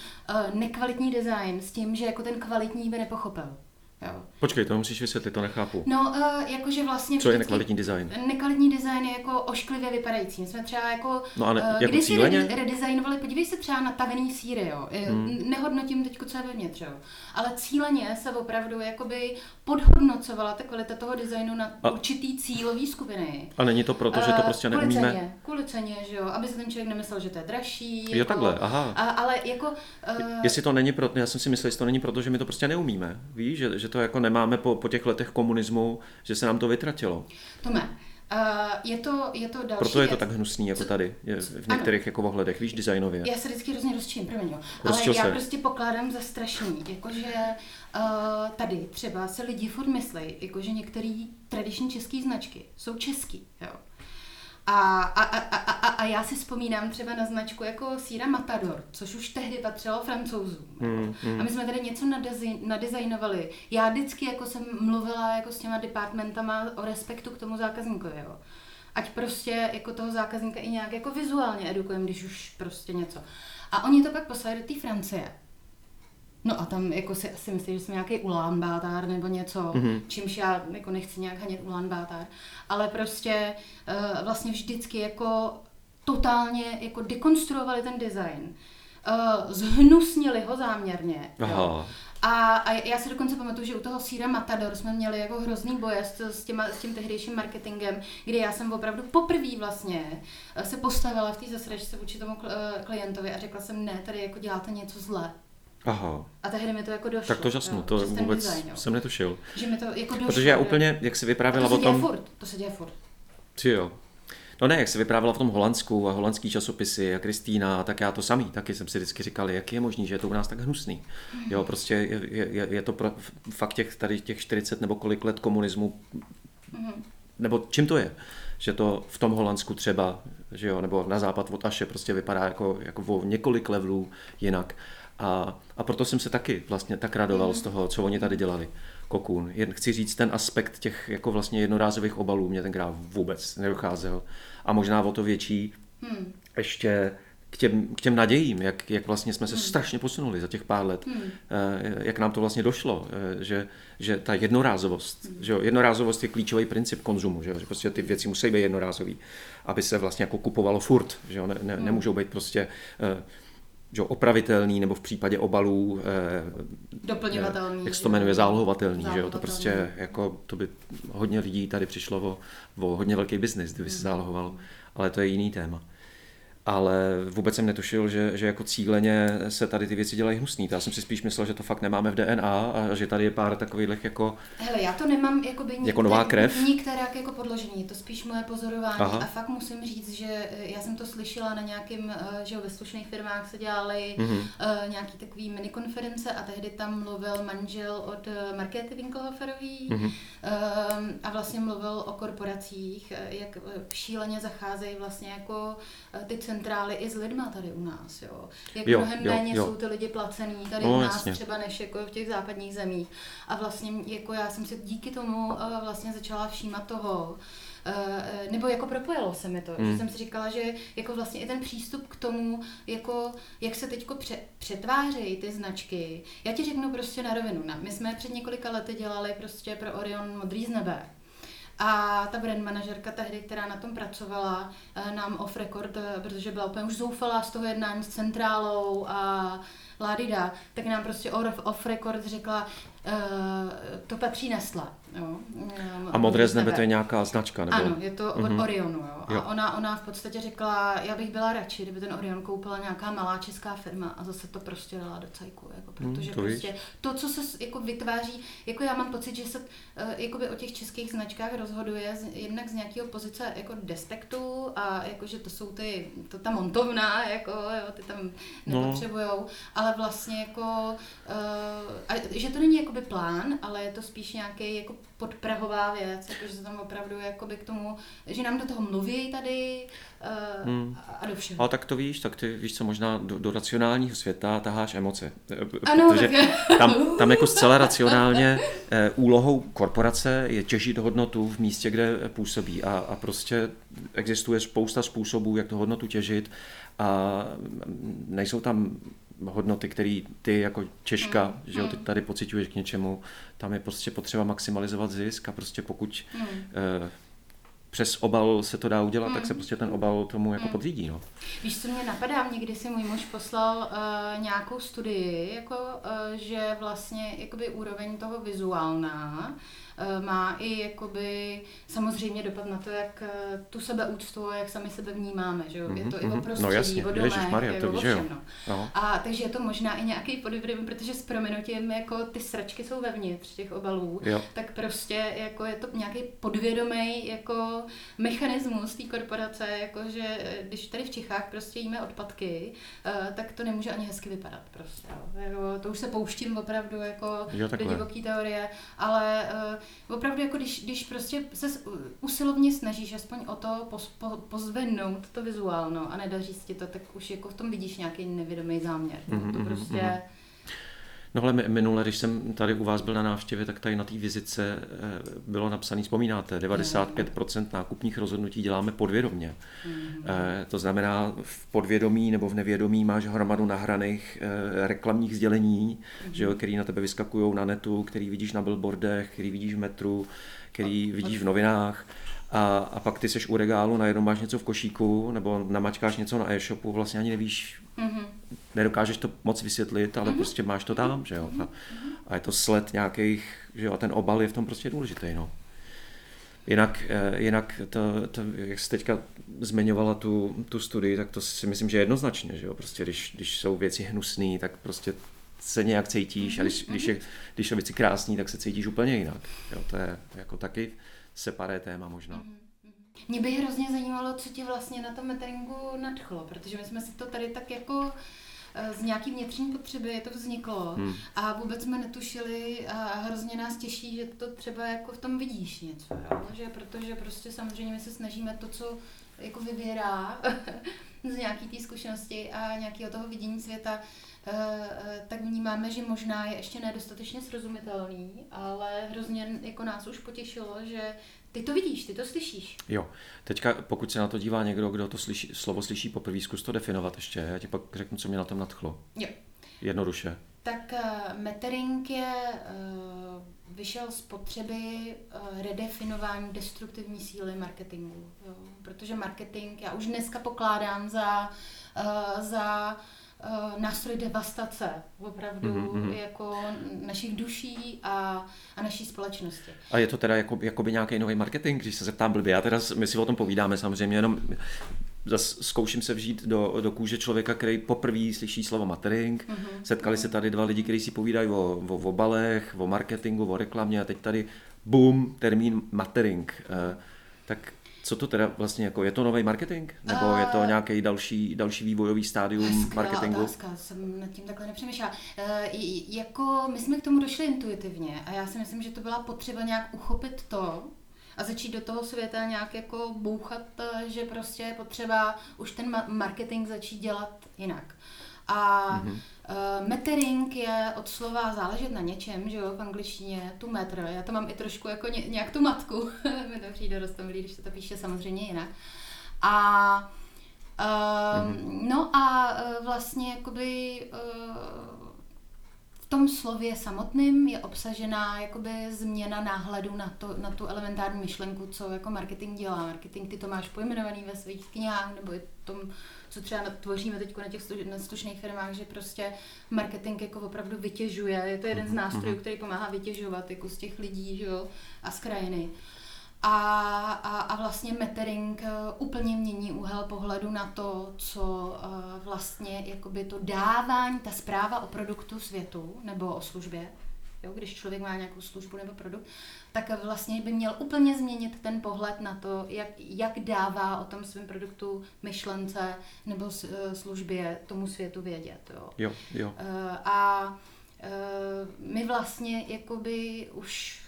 nekvalitní design s tím, že jako ten kvalitní by nepochopil. Jo. Počkej, to musíš vysvětlit, to nechápu. No, uh, jakože vlastně... Co je nekvalitní design? Nekvalitní design je jako ošklivě vypadající. My jsme třeba jako... No a ne, uh, jako cíleně? Redi- redesignovali, podívej se třeba na tavený síry, jo. Hmm. Nehodnotím teď, co je vevnitř, jo. Ale cíleně se opravdu jakoby podhodnocovala ta kvalita toho designu na a, určitý cílový skupiny. A není to proto, že to prostě kvůli neumíme? Ceně, kvůli ceně, že jo, aby se ten člověk nemyslel, že to je dražší. Jo, jako, takhle, aha. A, ale jako... Uh, Jestli to není proto, já jsem si myslel, že to není proto, že my to prostě neumíme, víš, že, že to jako nemáme po, po těch letech komunismu, že se nám to vytratilo. Tome, Uh, je to, je to další Proto je to tak hnusný jako tady, je v některých ano. jako ohledech, víš, designově. Já se vždycky hrozně rozčím, promiň, jo. Ale já se. prostě pokládám za strašný, jakože uh, tady třeba se lidi furt myslí, jakože některé tradiční české značky jsou český, jo. A, a, a, a, a, a já si vzpomínám třeba na značku jako Síra Matador, což už tehdy patřilo francouzům. Mm, mm. A my jsme tady něco nadizajnovali. Já vždycky jako jsem mluvila jako s těma departmentama o respektu k tomu zákazníkovi. Jo. Ať prostě jako toho zákazníka i nějak jako vizuálně edukujeme, když už prostě něco. A oni to pak poslali do té Francie. No a tam jako si asi myslím, že jsme nějaký Ulán nebo něco, mm-hmm. čímž já jako nechci nějak hanět Ulán ale prostě uh, vlastně vždycky jako totálně jako dekonstruovali ten design. uh, zhnusnili ho záměrně. Aha. Jo. A, a já si dokonce pamatuju, že u toho síra Matador jsme měli jako hrozný boje s, s, těma, s tím tehdejším marketingem, kdy já jsem opravdu poprvé vlastně eh, se postavila v té zasračce vůči tomu klientovi a řekla jsem, ne, tady jako děláte něco zle. Aha. A tehdy mi to jako došlo. Tak to žasnu, to vůbec design, jsem netušil. Že mi to jako došlo. Protože já úplně, jak si vyprávěla o tom... Furt, to se děje furt. Ty jo. No ne, jak se vyprávěla v tom Holandsku a holandský časopisy a Kristýna, tak já to samý, taky jsem si vždycky říkal, jak je možný, že je to u nás tak hnusný. Jo, prostě je, je, je to pro, fakt těch, tady těch 40 nebo kolik let komunismu, mm. nebo čím to je? Že to v tom Holandsku třeba, že jo, nebo na západ od Aše prostě vypadá jako, jako o několik levelů jinak. A, a proto jsem se taky vlastně tak radoval mm. z toho, co oni tady dělali kokun. Jen chci říct, ten aspekt těch jako vlastně jednorázových obalů mě tenkrát vůbec nedocházel. A možná o to větší hmm. ještě k těm, k těm nadějím, jak, jak vlastně jsme se hmm. strašně posunuli za těch pár let, hmm. jak nám to vlastně došlo, eh, že, že ta jednorázovost, hmm. že jo, jednorázovost je klíčový princip konzumu, že, jo, že prostě ty věci musí být jednorázový, aby se vlastně jako kupovalo furt, že jo, ne, ne, hmm. nemůžou být prostě uh, že opravitelný, nebo v případě obalů eh, doplňovatelný, jak se to jmenuje, zálohovatelný, zálohovatelný. že jo, to prostě jako, to by hodně lidí tady přišlo o, o hodně velký biznis, kdyby se hmm. zálohovalo, ale to je jiný téma ale vůbec jsem netušil, že, že jako cíleně se tady ty věci dělají hnusný. Já jsem si spíš myslel, že to fakt nemáme v DNA a že tady je pár takových jako... Hele, já to nemám jako by jako nová krev. nikterak jako podložení, to spíš moje pozorování Aha. a fakt musím říct, že eh, já jsem to slyšela na nějakým, eh, že ve slušných firmách se dělali mm-hmm. nějaký takový minikonference a tehdy tam mluvil manžel od Markéty Winkelhoferový mm-hmm. uh, a vlastně mluvil o korporacích, jak šíleně zacházejí vlastně jako ty centrály i s lidma tady u nás, jo. Jak jo, mnohem jo, méně jo. jsou ty lidi placený tady no, u nás jasně. třeba než jako v těch západních zemích. A vlastně jako já jsem si díky tomu uh, vlastně začala všímat toho, Uh, nebo jako propojilo se mi to, mm. že hmm. jsem si říkala, že jako vlastně i ten přístup k tomu, jako jak se teďko pře- přetvářejí ty značky. Já ti řeknu prostě na rovinu. My jsme před několika lety dělali prostě pro Orion Modrý z nebe. A ta brand manažerka tehdy, která na tom pracovala, eh, nám off record, eh, protože byla úplně už zoufalá z toho jednání s centrálou a Ládida, tak nám prostě off record řekla, uh, to patří Nestle. Jo. A modré z nebe to je nějaká značka? Nebo? Ano, je to od mm-hmm. Orionu. Jo. A jo. Ona, ona v podstatě řekla, já bych byla radši, kdyby ten Orion koupila nějaká malá česká firma a zase to prostě dala do cajku. Jako, mhm, protože mm, to prostě víš. to, co se jako vytváří, jako já mám pocit, že se uh, o těch českých značkách rozhoduje z, jednak z nějakého pozice jako despektu a jako, že to jsou ty, to ta montovna, jako, jo, ty tam no. nepotřebujou, no. ale vlastně jako, uh, a, že to není jakoby plán, ale je to spíš nějaký jako podprahová věc, jakože se tam opravdu jakoby k tomu, že nám do toho mluví tady uh, hmm. a do všeho. Ale tak to víš, tak ty víš co, možná do, do racionálního světa taháš emoce. Eh, ano, Protože tak... tam, tam jako zcela racionálně eh, úlohou korporace je těžit hodnotu v místě, kde působí a, a prostě existuje spousta způsobů, jak tu hodnotu těžit a nejsou tam hodnoty, které ty jako Češka, mm. že jo, ty mm. tady pociťuješ k něčemu, tam je prostě potřeba maximalizovat zisk a prostě pokud mm. eh, přes obal se to dá udělat, mm. tak se mm. prostě ten obal tomu jako mm. podřídí. No. Víš, co mě napadá? Někdy si můj muž poslal uh, nějakou studii, jako, uh, že vlastně jakoby úroveň toho vizuálna Eh, má i jakoby samozřejmě dopad na to, jak eh, tu sebeúctu a jak sami sebe vnímáme, že jo? Mm-hmm, je to mm-hmm. i o mhm. prostředí, no jasně, o domech, Maria, to víš, jo. No. A takže je to možná i nějaký podvým, protože s proměnutím jako ty sračky jsou vevnitř těch obalů, jo. tak prostě jako je to nějaký podvědomý jako mechanismus té korporace, jako že eh, když tady v Čechách prostě jíme odpadky, tak to nemůže ani hezky vypadat prostě. Jo. To už se pouštím opravdu jako jo, do divoké teorie, ale opravdu jako když, když prostě se usilovně snažíš aspoň o to poz, po, pozvednout to vizuálno a nedaří se ti to, tak už jako v tom vidíš nějaký nevědomý záměr. Mm-hmm, to mhm, prostě... Mm-hmm. No ale minule, když jsem tady u vás byl na návštěvě, tak tady na té vizice eh, bylo napsané, vzpomínáte, 95% nákupních rozhodnutí děláme podvědomně. Mm. To znamená, v podvědomí nebo v nevědomí máš hromadu nahraných eh, reklamních sdělení, mm. že jo, který na tebe vyskakují na netu, který vidíš na billboardech, který vidíš v metru, který vidíš v novinách. A, a pak ty seš u regálu, najednou máš něco v košíku, nebo namačkáš něco na e-shopu, vlastně ani nevíš, mm-hmm nedokážeš to moc vysvětlit, ale mm-hmm. prostě máš to tam, že jo. A, a je to sled nějakých, že jo, a ten obal je v tom prostě důležitý, no. Jinak, eh, jinak to, to, jak jsi teďka zmiňovala tu, tu studii, tak to si myslím, že jednoznačně, že jo, prostě když, když jsou věci hnusné, tak prostě se nějak cítíš a když, když, je, když jsou věci krásné, tak se cítíš úplně jinak. Jo, to je jako taky separé téma možná. Mě by hrozně zajímalo, co tě vlastně na tom meteringu nadchlo, protože my jsme si to tady tak jako eh, z nějaký vnitřní potřeby to vzniklo hmm. a vůbec jsme netušili a hrozně nás těší, že to třeba jako v tom vidíš něco, jo? Že protože prostě samozřejmě my se snažíme to, co jako vybírá z nějaký té zkušenosti a nějakého toho vidění světa, tak vnímáme, že možná je ještě nedostatečně srozumitelný, ale hrozně jako nás už potěšilo, že ty to vidíš, ty to slyšíš. Jo. Teďka, pokud se na to dívá někdo, kdo to slyší, slovo slyší poprvé, zkus to definovat ještě. Já ti pak řeknu, co mě na tom nadchlo. Jo. Jednoduše. Tak uh, metering je, uh, vyšel z potřeby uh, redefinování destruktivní síly marketingu. Jo? Protože marketing já už dneska pokládám za, uh, za uh, nástroj devastace opravdu mm-hmm. jako našich duší a, a naší společnosti. A je to teda jako, jakoby nějaký nový marketing, když se zeptám blbě. Já teda, my si o tom povídáme samozřejmě, jenom zas zkouším se vžít do, do kůže člověka, který poprvé slyší slovo matering. Mm-hmm. Setkali mm-hmm. se tady dva lidi, kteří si povídají o, o, o obalech, o marketingu, o reklamě a teď tady boom, termín matering. Uh, tak co to teda vlastně jako, je to nový marketing? Nebo uh, je to nějaký další, další vývojový stádium marketingu? Otázka, jsem nad tím takhle nepřemýšlela. Uh, jako my jsme k tomu došli intuitivně a já si myslím, že to byla potřeba nějak uchopit to, a začít do toho světa nějak jako bouchat, eh, že prostě je potřeba už ten marketing začít dělat jinak. A mm-hmm. uh, metering je od slova záležet na něčem, že jo, v angličtině, tu metr. Já to mám i trošku jako ně, nějak tu matku, mi to přijde rostomilý, když se to píše samozřejmě jinak. A uh, mm-hmm. no a uh, vlastně jakoby uh, v tom slově samotném je obsažená jakoby změna náhledu na, to, na tu elementární myšlenku, co jako marketing dělá. Marketing, ty to máš pojmenovaný ve svých knihách, nebo i tom, co třeba tvoříme teď na těch slušných firmách, že prostě marketing jako opravdu vytěžuje. Je to jeden z mhm, nástrojů, mhm. který pomáhá vytěžovat jako z těch lidí že jo, a z krajiny. A, a, a vlastně metering eh, úplně mění úhel pohledu na to, co eh, vlastně jakoby to dávání, ta zpráva o produktu světu nebo o službě, jo, když člověk má nějakou službu nebo produkt, tak vlastně by měl úplně změnit ten pohled na to, jak, jak dává o tom svém produktu myšlence nebo eh, službě tomu světu vědět. Jo. Jo, jo. A my vlastně jakoby už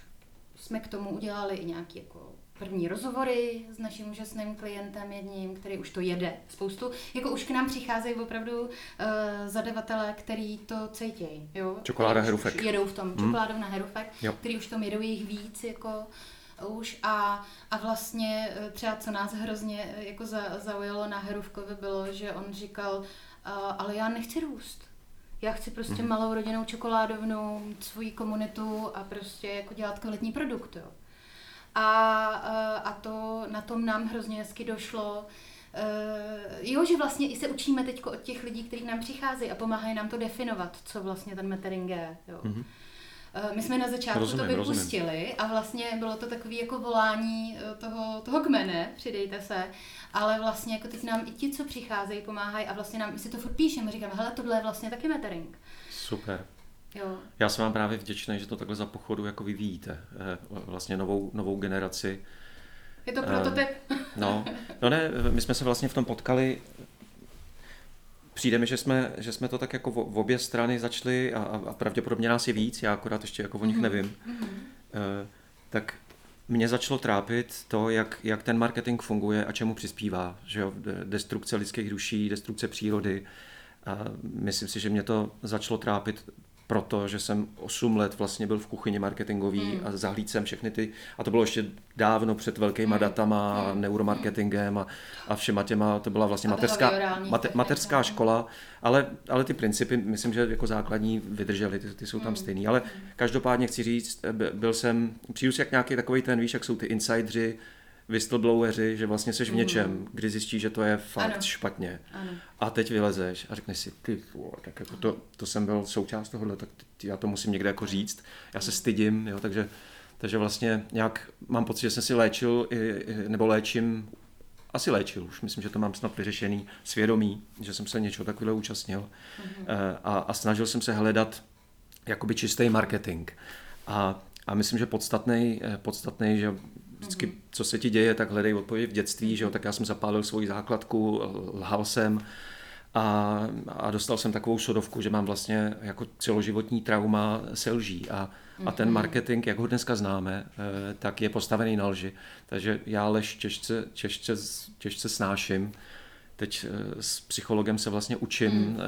jsme k tomu udělali i nějaký jako první rozhovory s naším úžasným klientem jedním, který už to jede spoustu. Jako už k nám přicházejí opravdu uh, zadavatelé, který to cítí. Jo? Čokoláda Herufek. Jedou v tom, hmm. na Herufek, jo. který už tom jedou jich víc, jako už a, a vlastně eh, třeba co nás hrozně eh, jako za, zaujalo na Heruvkovi bylo, že on říkal, uh, ale já nechci růst. Já chci prostě mm-hmm. malou rodinnou čokoládovnu, svoji komunitu a prostě jako dělat kvalitní produkt. Jo. A, a to na tom nám hrozně hezky došlo. Uh, jo, že vlastně i se učíme teď od těch lidí, kteří nám přicházejí a pomáhají nám to definovat, co vlastně ten metering je. Jo. Mm-hmm. My jsme na začátku rozumím, to vypustili rozumím. a vlastně bylo to takové jako volání toho, toho kmene, přidejte se, ale vlastně jako teď nám i ti, co přicházejí, pomáhají a vlastně nám, my si to furt píšeme, říkáme, hele, tohle je vlastně taky metering. Super. Jo. Já jsem vám právě vděčný, že to takhle za pochodu jako vyvíjíte. Eh, vlastně novou, novou generaci. Je to prototyp. No, no ne, my jsme se vlastně v tom potkali přijde mi, že jsme, že jsme to tak jako v obě strany začali a, a pravděpodobně nás je víc, já akorát ještě jako o nich mhm. nevím. Mm-hmm. Tak mě začalo trápit to, jak, jak ten marketing funguje a čemu přispívá. Že jo? Destrukce lidských duší, destrukce přírody. A myslím si, že mě to začalo trápit proto, že jsem 8 let vlastně byl v kuchyni marketingový hmm. a zahlíd jsem všechny ty, a to bylo ještě dávno před velkýma hmm. datama, hmm. neuromarketingem a, a všema těma, to byla vlastně mateřská, mate, mateřská škola, ale, ale ty principy, myslím, že jako základní vydržely, ty, ty jsou tam hmm. stejný, ale každopádně chci říct, byl jsem, přijdu si jak nějaký takový ten, víš, jak jsou ty insidři, whistlebloweri, že vlastně jsi v něčem, mm. kdy zjistíš, že to je fakt ano. špatně. Ano. A teď vylezeš a řekneš si, ty, tak jako to, to jsem byl součást tohohle, tak já to musím někde jako říct. Já se stydím, jo, takže, takže vlastně nějak mám pocit, že jsem si léčil, nebo léčím, asi léčil už, myslím, že to mám snad vyřešený svědomí, že jsem se něčeho takového účastnil. Mm. A, a snažil jsem se hledat jakoby čistý marketing. A, a myslím, že podstatný, eh, podstatný, že vždycky, co se ti děje, tak hledej odpověď v dětství, že jo? tak já jsem zapálil svoji základku, lhal jsem a, a dostal jsem takovou sodovku, že mám vlastně jako celoživotní trauma se lží a, a ten mhm. marketing, jak ho dneska známe, eh, tak je postavený na lži. Takže já lež těžce, těžce, těžce snáším. Teď eh, s psychologem se vlastně učím, mm.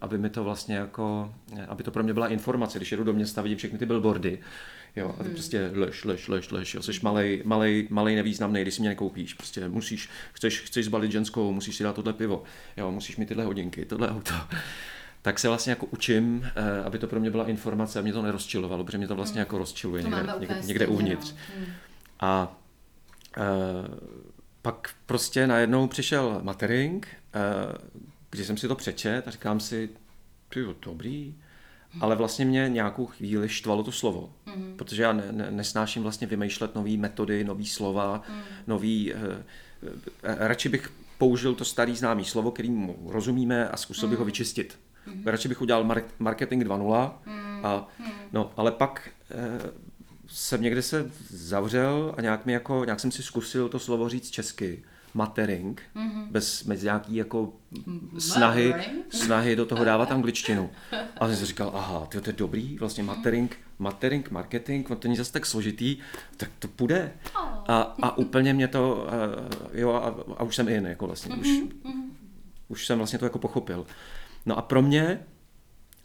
aby mi to vlastně jako, aby to pro mě byla informace, když jedu do města, vidím všechny ty billboardy, Jo, a ty hmm. prostě lež, lež, lež, lež, jo, jsi malej, malej, malej nevýznamný, když si mě nekoupíš, prostě musíš, chceš, chceš zbalit ženskou, musíš si dát tohle pivo, jo, musíš mít tyhle hodinky, tohle auto. Tak se vlastně jako učím, eh, aby to pro mě byla informace a mě to nerozčilovalo, protože mě to vlastně hmm. jako rozčiluje to někde, někde, někde uvnitř. No. Hmm. A e, pak prostě najednou přišel matering, e, kdy jsem si to přečet a říkám si, ty dobrý, ale vlastně mě nějakou chvíli štvalo to slovo, mm. protože já ne, ne, nesnáším vlastně vymýšlet nové metody, nové slova, mm. nový, eh, eh, radši bych použil to starý známý slovo, kterým rozumíme a zkusil mm. bych ho mhm. vyčistit. Mm. Radši bych udělal mar- marketing 2.0, mm. a, mhm. no, ale pak eh, jsem někde se zavřel a nějak, mi jako, nějak jsem si zkusil to slovo říct česky matering, mm-hmm. bez, bez nějaký jako snahy, snahy do toho dávat angličtinu. A jsem si říkal, aha, to je dobrý, vlastně matering, matering, marketing, to není zase tak složitý, tak to půjde. A, a úplně mě to, uh, jo, a, a už jsem in, jako vlastně, už, mm-hmm. už jsem vlastně to jako pochopil. No a pro mě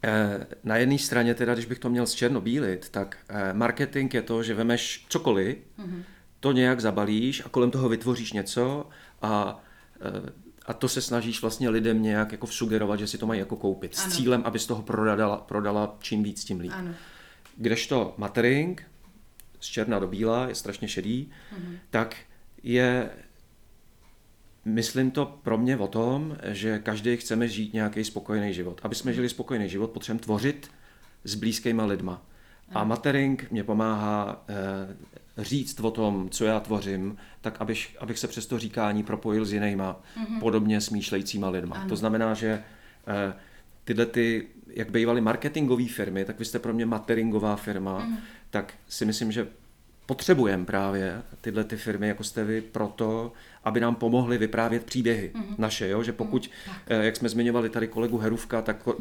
eh, na jedné straně, teda, když bych to měl z černobílit, tak eh, marketing je to, že vemeš cokoliv, mm-hmm to nějak zabalíš a kolem toho vytvoříš něco a, eh, a to se snažíš vlastně lidem nějak jako sugerovat, že si to mají jako koupit. Ano. S cílem, aby z toho prodala, prodala čím víc, tím líp. Ano. Kdežto matering z černa do bíla je strašně šedý, mhm. tak je Myslím to pro mě o tom, že každý chceme žít nějaký spokojený život. Aby jsme žili spokojený život, potřebujeme tvořit s blízkýma lidma. A matering mě pomáhá eh, říct o tom, co já tvořím, tak abych, abych se přes to říkání propojil s jinýma mm-hmm. podobně smýšlejícíma lidma. Ano. To znamená, že eh, tyhle ty, jak bývaly marketingové firmy, tak vy jste pro mě materingová firma, mm-hmm. tak si myslím, že potřebujeme právě tyhle ty firmy, jako jste vy, proto, aby nám pomohly vyprávět příběhy mm-hmm. naše, jo? že pokud, mm, jak jsme zmiňovali tady kolegu Herůvka, tak eh,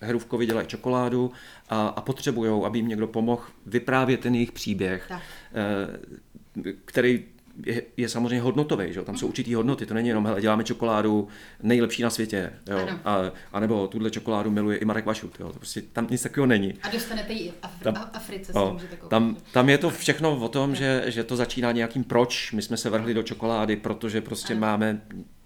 Herůvkovi dělají čokoládu a, a potřebují, aby jim někdo pomohl vyprávět ten jejich příběh, tak. Eh, který je, je samozřejmě hodnotový, že? tam jsou určitý hodnoty, to není jenom, hele, děláme čokoládu nejlepší na světě, jo? A, a nebo tuhle čokoládu miluje i Marek Vašut, jo? To prostě tam nic takového není. A dostanete ji Afri- tam, Africe, o, tam, tam je to všechno o tom, že, že to začíná nějakým proč, my jsme se vrhli do čokolády, protože prostě ano. máme,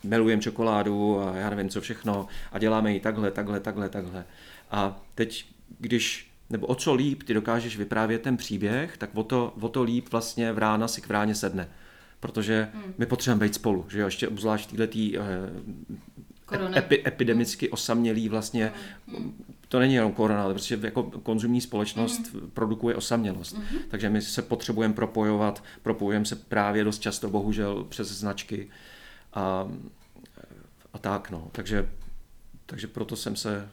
milujeme čokoládu a já nevím co všechno a děláme ji takhle, takhle, takhle, takhle. A teď, když nebo o co líp ty dokážeš vyprávět ten příběh, tak o to, o to líp vlastně vrána si k vráně sedne protože hmm. my potřebujeme být spolu, že jo, ještě obzvlášť tyhle tý, eh, epi, epidemicky osamělý vlastně, hmm. to není jenom korona, ale prostě jako konzumní společnost hmm. produkuje osamělost. Hmm. Takže my se potřebujeme propojovat, propojujeme se právě dost často, bohužel, přes značky a, a tak, no. Takže, takže proto jsem se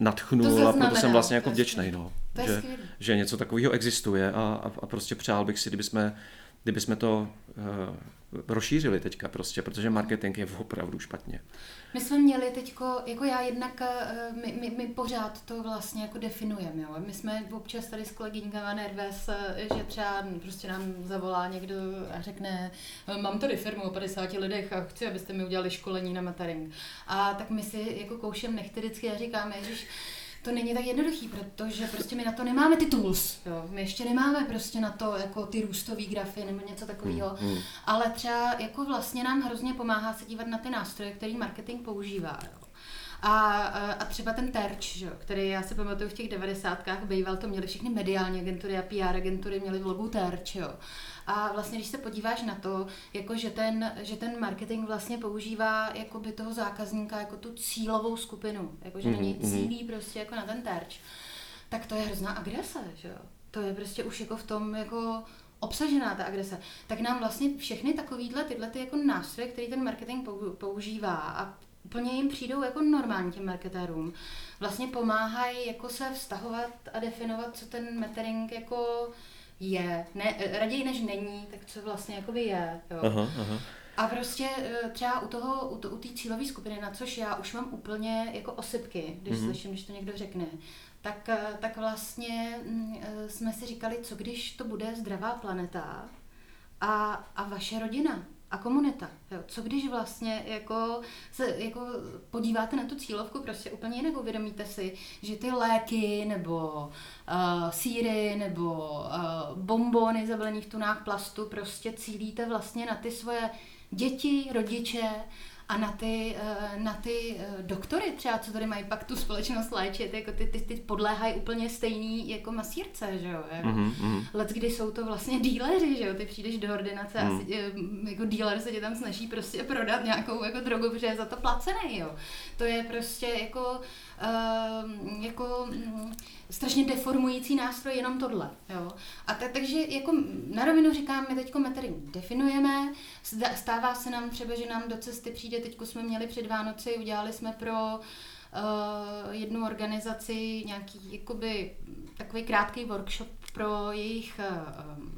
nadchnul a proto jsem vlastně jako vděčný, no, že, že něco takového existuje a, a prostě přál bych si, kdyby jsme, kdyby jsme to uh, rozšířili teďka prostě, protože marketing je opravdu špatně. My jsme měli teďko, jako já jednak, eh, my, my, my pořád to vlastně jako definujeme, jo. My jsme občas tady s kolegyňkama nervés, eh, že třeba prostě nám zavolá někdo a řekne, mám tady firmu o 50 lidech a chci, abyste mi udělali školení na matering. A tak my si jako koušem nechty vždycky a říkáme, že to není tak jednoduchý, protože prostě my na to nemáme ty tools, jo. My ještě nemáme prostě na to jako ty růstové grafy nebo něco takového, mm, mm. ale třeba jako vlastně nám hrozně pomáhá se dívat na ty nástroje, který marketing používá, jo. A, a třeba ten terč, že, který já si pamatuju v těch devadesátkách, býval, to měli všechny mediální agentury a PR agentury, měli v logu terč, jo. A vlastně, když se podíváš na to, jako že, ten, že ten marketing vlastně používá jakoby toho zákazníka jako tu cílovou skupinu, jako že mm-hmm. na něj mhm. cílí prostě jako na ten terč, tak to je hrozná agrese, že jo. To je prostě už jako v tom jako obsažená ta agrese, tak nám vlastně všechny takovýhle tyhle ty jako nástroje, který ten marketing používá a úplně jim přijdou jako normální těm marketérům, vlastně pomáhají jako se vztahovat a definovat, co ten metering jako je. Ne, raději než není, tak co vlastně jakoby je. Jo. Aha, aha. A prostě eh, třeba u toho, u, to, u té cílové skupiny, na což já už mám úplně jako osypky, když mm-hmm. slyším, když to někdo řekne, tak, eh, tak vlastně mm, eh, jsme si říkali, co když to bude zdravá planeta a, a vaše rodina a komunita. Jo. Co když vlastně jako se jako podíváte na tu cílovku prostě úplně jinak, uvědomíte si, že ty léky nebo uh, síry nebo uh, bombony zabalený v tunách plastu prostě cílíte vlastně na ty svoje děti, rodiče a na ty, eh, na ty eh, doktory třeba, co tady mají pak tu společnost léčit, jako ty, ty, ty podléhají úplně stejný jako masírce, že jo. Jako. Mm-hmm. Let, kdy jsou to vlastně díleři, že jo. Ty přijdeš do ordinace mm. a si, eh, jako díler se tě tam snaží prostě prodat nějakou jako drogu, protože je za to placený, jo. To je prostě jako, uh, jako um, strašně deformující nástroj jenom tohle. Jo? A tak, takže jako na rovinu říkám, my teď metering definujeme, stává se nám třeba, že nám do cesty přijde, teď jsme měli před Vánoci, udělali jsme pro uh, jednu organizaci nějaký jakoby takový krátký workshop pro jejich uh,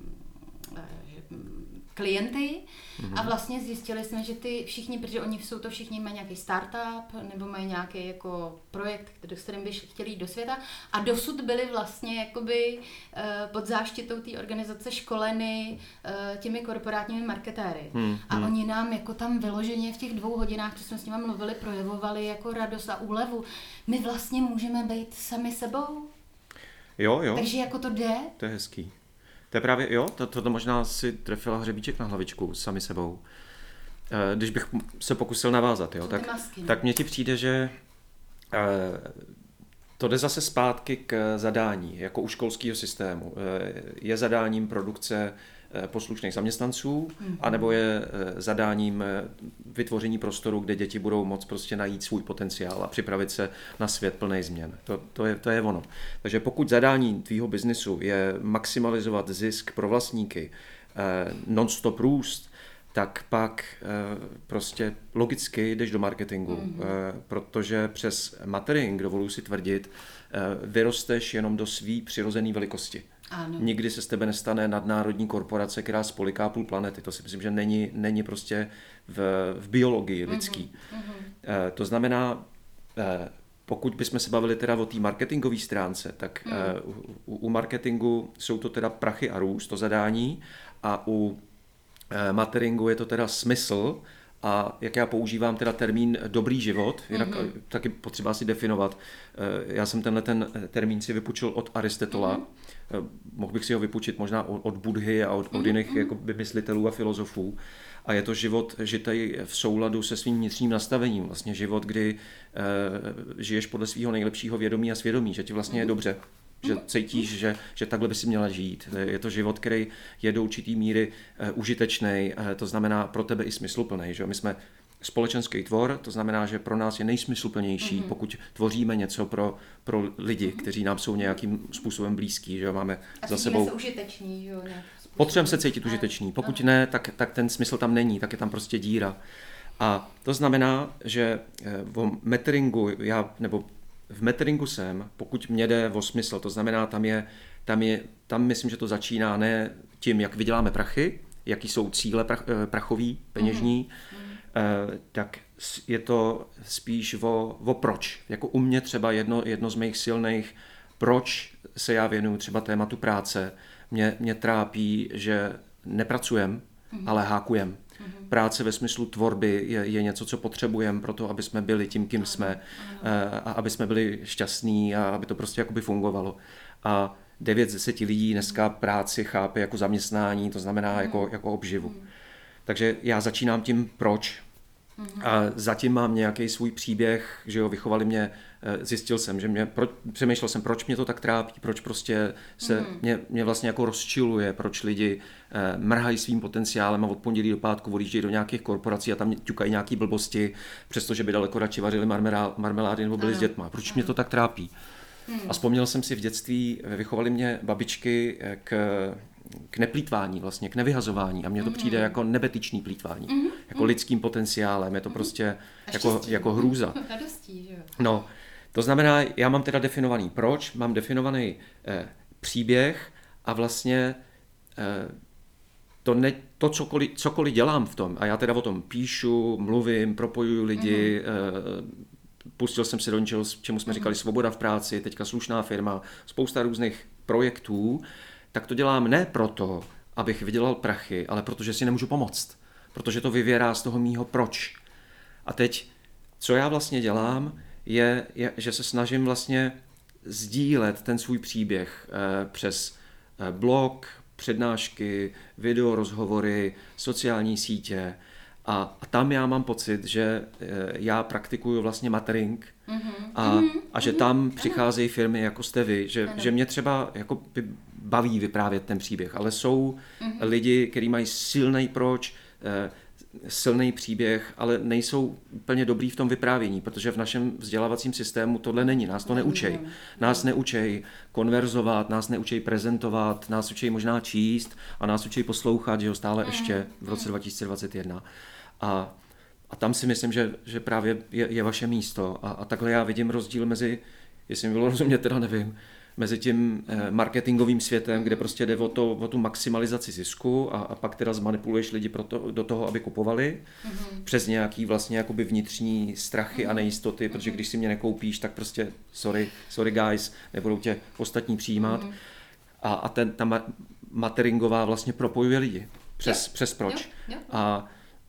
klienty mm-hmm. a vlastně zjistili jsme, že ty všichni, protože oni jsou to všichni, mají nějaký startup nebo mají nějaký jako projekt, s kterým by chtěli jít do světa a dosud byli vlastně jakoby uh, pod záštitou té organizace školeny uh, těmi korporátními marketéry. Mm-hmm. A oni nám jako tam vyloženě v těch dvou hodinách, co jsme s nimi mluvili, projevovali jako radost a úlevu. My vlastně můžeme být sami sebou. Jo, jo. Takže jako to jde. To je hezký. To je právě, jo, to, to, to možná si trefila hřebíček na hlavičku sami sebou. Eh, když bych se pokusil navázat, jo, tak, tak mně ti přijde, že eh, to jde zase zpátky k zadání, jako u školského systému. Eh, je zadáním produkce poslušných zaměstnanců, mm-hmm. anebo je eh, zadáním eh, vytvoření prostoru, kde děti budou moct prostě najít svůj potenciál a připravit se na svět plný změn. To, to, je, to je ono. Takže pokud zadání tvýho biznisu je maximalizovat zisk pro vlastníky, non-stop růst, tak pak prostě logicky jdeš do marketingu, mm-hmm. protože přes matering, dovoluji si tvrdit, vyrosteš jenom do svý přirozené velikosti. Ano. Nikdy se z tebe nestane nadnárodní korporace, která spoliká půl planety. To si myslím, že není, není prostě v, v biologii mhm, lidský. Uh-huh. to znamená, eh, pokud bychom se bavili teda o té marketingové stránce, tak uh, u, u marketingu jsou to teda prachy a růst, to zadání, a u materingu je to teda smysl, a jak já používám teda termín dobrý život, jinak mm-hmm. taky potřeba si definovat. Já jsem tenhle ten termín si vypučil od Aristetola, mm-hmm Eh, mohl bych si ho vypučit možná od Budhy a od, od jiných mm-hmm. jako myslitelů a filozofů. A je to život žitej v souladu se svým vnitřním nastavením. Vlastně život, kdy žiješ podle svého nejlepšího vědomí a svědomí, že ti vlastně je mhm. dobře, že cítíš, že, že takhle by si měla žít. Je to život, který je do určitý míry e, užitečný, e, to znamená pro tebe i smysluplný. Že? My jsme společenský tvor, to znamená, že pro nás je nejsmysluplnější, mm-hmm. pokud tvoříme něco pro, pro lidi, mm-hmm. kteří nám jsou nějakým způsobem blízký, že máme A za sebou. se užiteční, že jo? Potřebujeme se cítit užitečný. Pokud ne, tak, tak ten smysl tam není, tak je tam prostě díra. A to znamená, že eh, v meteringu, já, nebo v meteringu jsem, pokud mě jde o smysl, to znamená, tam je, tam je, tam myslím, že to začíná ne tím, jak vyděláme prachy, jaký jsou cíle prach, eh, prachový, peněžní, mm-hmm Eh, tak je to spíš o, o proč. Jako u mě třeba jedno, jedno z mých silných, proč se já věnuju třeba tématu práce, mě, mě trápí, že nepracujem, mm-hmm. ale hákujem. Mm-hmm. Práce ve smyslu tvorby je, je něco, co potřebujeme pro to, aby jsme byli tím, kým jsme mm-hmm. a aby jsme byli šťastní a aby to prostě jakoby fungovalo. A 9 z 10 lidí dneska práci chápe jako zaměstnání, to znamená mm-hmm. jako, jako obživu. Mm-hmm. Takže já začínám tím proč. Mm-hmm. A zatím mám nějaký svůj příběh, že jo, vychovali mě, eh, zjistil jsem, že mě, pro, přemýšlel jsem, proč mě to tak trápí, proč prostě se mm-hmm. mě, mě vlastně jako rozčiluje, proč lidi eh, mrhají svým potenciálem a od pondělí do pátku odjíždějí do nějakých korporací a tam ťukají nějaký blbosti, přestože by daleko radši vařili marmelády nebo byli ano. s dětma. Proč ano. mě to tak trápí? Hmm. A vzpomněl jsem si v dětství, vychovali mě babičky eh, k k neplýtvání vlastně, k nevyhazování a mně to mm-hmm. přijde jako nebetyčný plýtvání, mm-hmm. jako lidským potenciálem, je to mm-hmm. prostě jako, jako hrůza. Radostí, že jo? No, to znamená, já mám teda definovaný proč, mám definovaný eh, příběh a vlastně eh, to, ne, to cokoliv, cokoliv dělám v tom, a já teda o tom píšu, mluvím, propojuju lidi, mm-hmm. eh, pustil jsem se do něčeho, čemu jsme mm-hmm. říkali svoboda v práci, teďka slušná firma, spousta různých projektů, tak to dělám ne proto, abych vydělal prachy, ale protože si nemůžu pomoct. Protože to vyvěrá z toho mýho proč. A teď, co já vlastně dělám, je, je že se snažím vlastně sdílet ten svůj příběh eh, přes eh, blog, přednášky, video, rozhovory, sociální sítě. A, a tam já mám pocit, že eh, já praktikuju vlastně matering mm-hmm. a, mm-hmm. a že tam přicházejí firmy jako jste vy, že, že mě třeba jako by baví vyprávět ten příběh, ale jsou mm-hmm. lidi, kteří mají silný proč, silný příběh, ale nejsou úplně dobrý v tom vyprávění, protože v našem vzdělávacím systému tohle není. Nás to neučej. Nás neučej konverzovat, nás neučej prezentovat, nás učí možná číst a nás učí poslouchat, že jo, stále mhm. ještě v roce 2021. Mhm. A, a tam si myslím, že, že právě je, je vaše místo. A, a takhle já vidím rozdíl mezi, jestli mi bylo rozumět, teda nevím, mezi tím eh, marketingovým světem, kde prostě jde o, to, o tu maximalizaci zisku a, a pak teda zmanipuluješ lidi pro to, do toho, aby kupovali mm-hmm. přes nějaký vlastně jakoby vnitřní strachy mm-hmm. a nejistoty, protože mhm. když si mě nekoupíš, tak prostě sorry, sorry guys, nebudou tě ostatní přijímat. Mm-hmm. A, a ten, ta materingová vlastně propojuje lidi přes, jo. přes proč. Jo. Jo. A,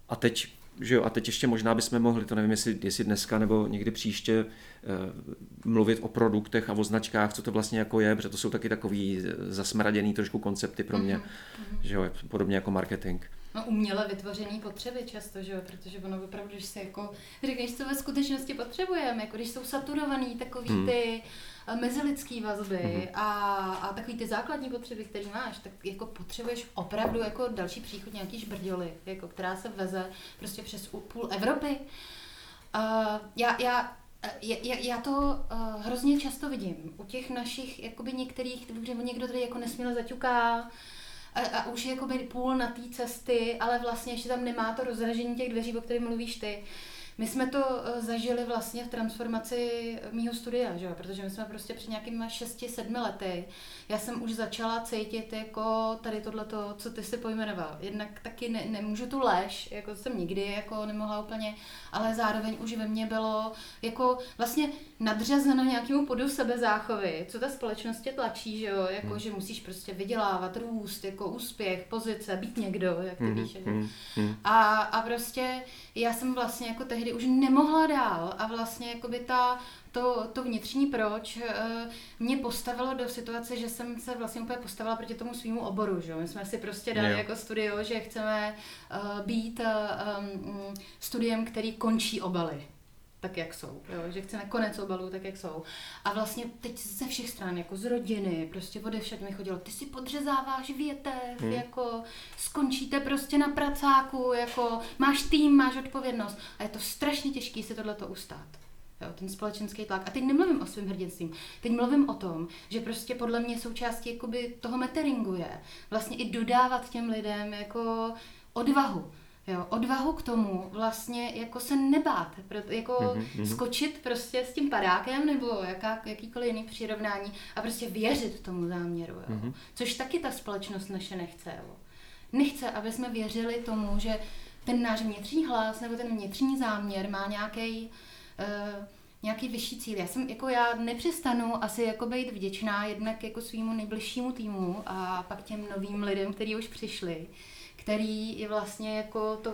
a teď že jo, a teď ještě možná bychom mohli, to nevím, jestli, jestli dneska nebo někdy příště, uh, mluvit o produktech a o značkách, co to vlastně jako je, protože to jsou taky takový zasmraděný trošku koncepty pro mě, mm-hmm. že jo, podobně jako marketing. No uměle vytvořený potřeby často, že jo, protože ono opravdu, když se jako řekneš, co ve skutečnosti potřebujeme, jako když jsou saturovaný takový hmm. ty eh, mezilidský vazby hmm. a, a takový ty základní potřeby, které máš, tak jako potřebuješ opravdu jako další příchod nějaký žbrděly, jako která se veze prostě přes půl Evropy. Uh, já, já já, já to uh, hrozně často vidím u těch našich, jakoby některých, kde někdo tady jako nesměle zaťuká, a, a už je jakoby půl na té cesty, ale vlastně ještě tam nemá to rozražení těch dveří, o kterých mluvíš ty. My jsme to uh, zažili vlastně v transformaci mýho studia, že protože my jsme prostě před nějakými 6-7 lety, já jsem už začala cítit jako tady tohleto, co ty si pojmenoval. Jednak taky ne, nemůžu tu lež, jako jsem nikdy jako nemohla úplně, ale zároveň už ve mně bylo jako vlastně nadřazeno nějakému podu sebezáchovy, co ta společnost tě tlačí, že jo, jako hmm. že musíš prostě vydělávat, růst, jako úspěch, pozice, být někdo, jak ty hmm. víš. Hmm. Hmm. A, a prostě já jsem vlastně jako tehdy už nemohla dál a vlastně jako by ta to, to vnitřní proč uh, mě postavilo do situace, že jsem se vlastně úplně postavila proti tomu svýmu oboru. Že? My jsme si prostě dali jo. jako studio, že chceme uh, být um, studiem, který končí obaly tak, jak jsou. Jo? Že chceme konec obalů, tak, jak jsou. A vlastně teď ze všech stran, jako z rodiny, prostě ode však mi chodilo, ty si podřezáváš větev, hmm. jako skončíte prostě na pracáku, jako máš tým, máš odpovědnost. A je to strašně těžké si tohleto ustát. Jo, ten společenský tlak. A teď nemluvím o svém hrdinství. Teď mluvím o tom, že prostě podle mě součástí jakoby toho meteringu je vlastně i dodávat těm lidem jako odvahu. Jo, odvahu k tomu vlastně jako se nebát, proto, jako mm-hmm. skočit prostě s tím padákem nebo jaká, jakýkoliv jiný přirovnání a prostě věřit tomu záměru, jo. Mm-hmm. což taky ta společnost naše nechce. Jo. Nechce, aby jsme věřili tomu, že ten náš vnitřní hlas nebo ten vnitřní záměr má nějaký uh, nějaký vyšší cíl. Já jsem, jako já nepřestanu asi jako být vděčná jednak jako svýmu nejbližšímu týmu a pak těm novým lidem, kteří už přišli, který je vlastně jako to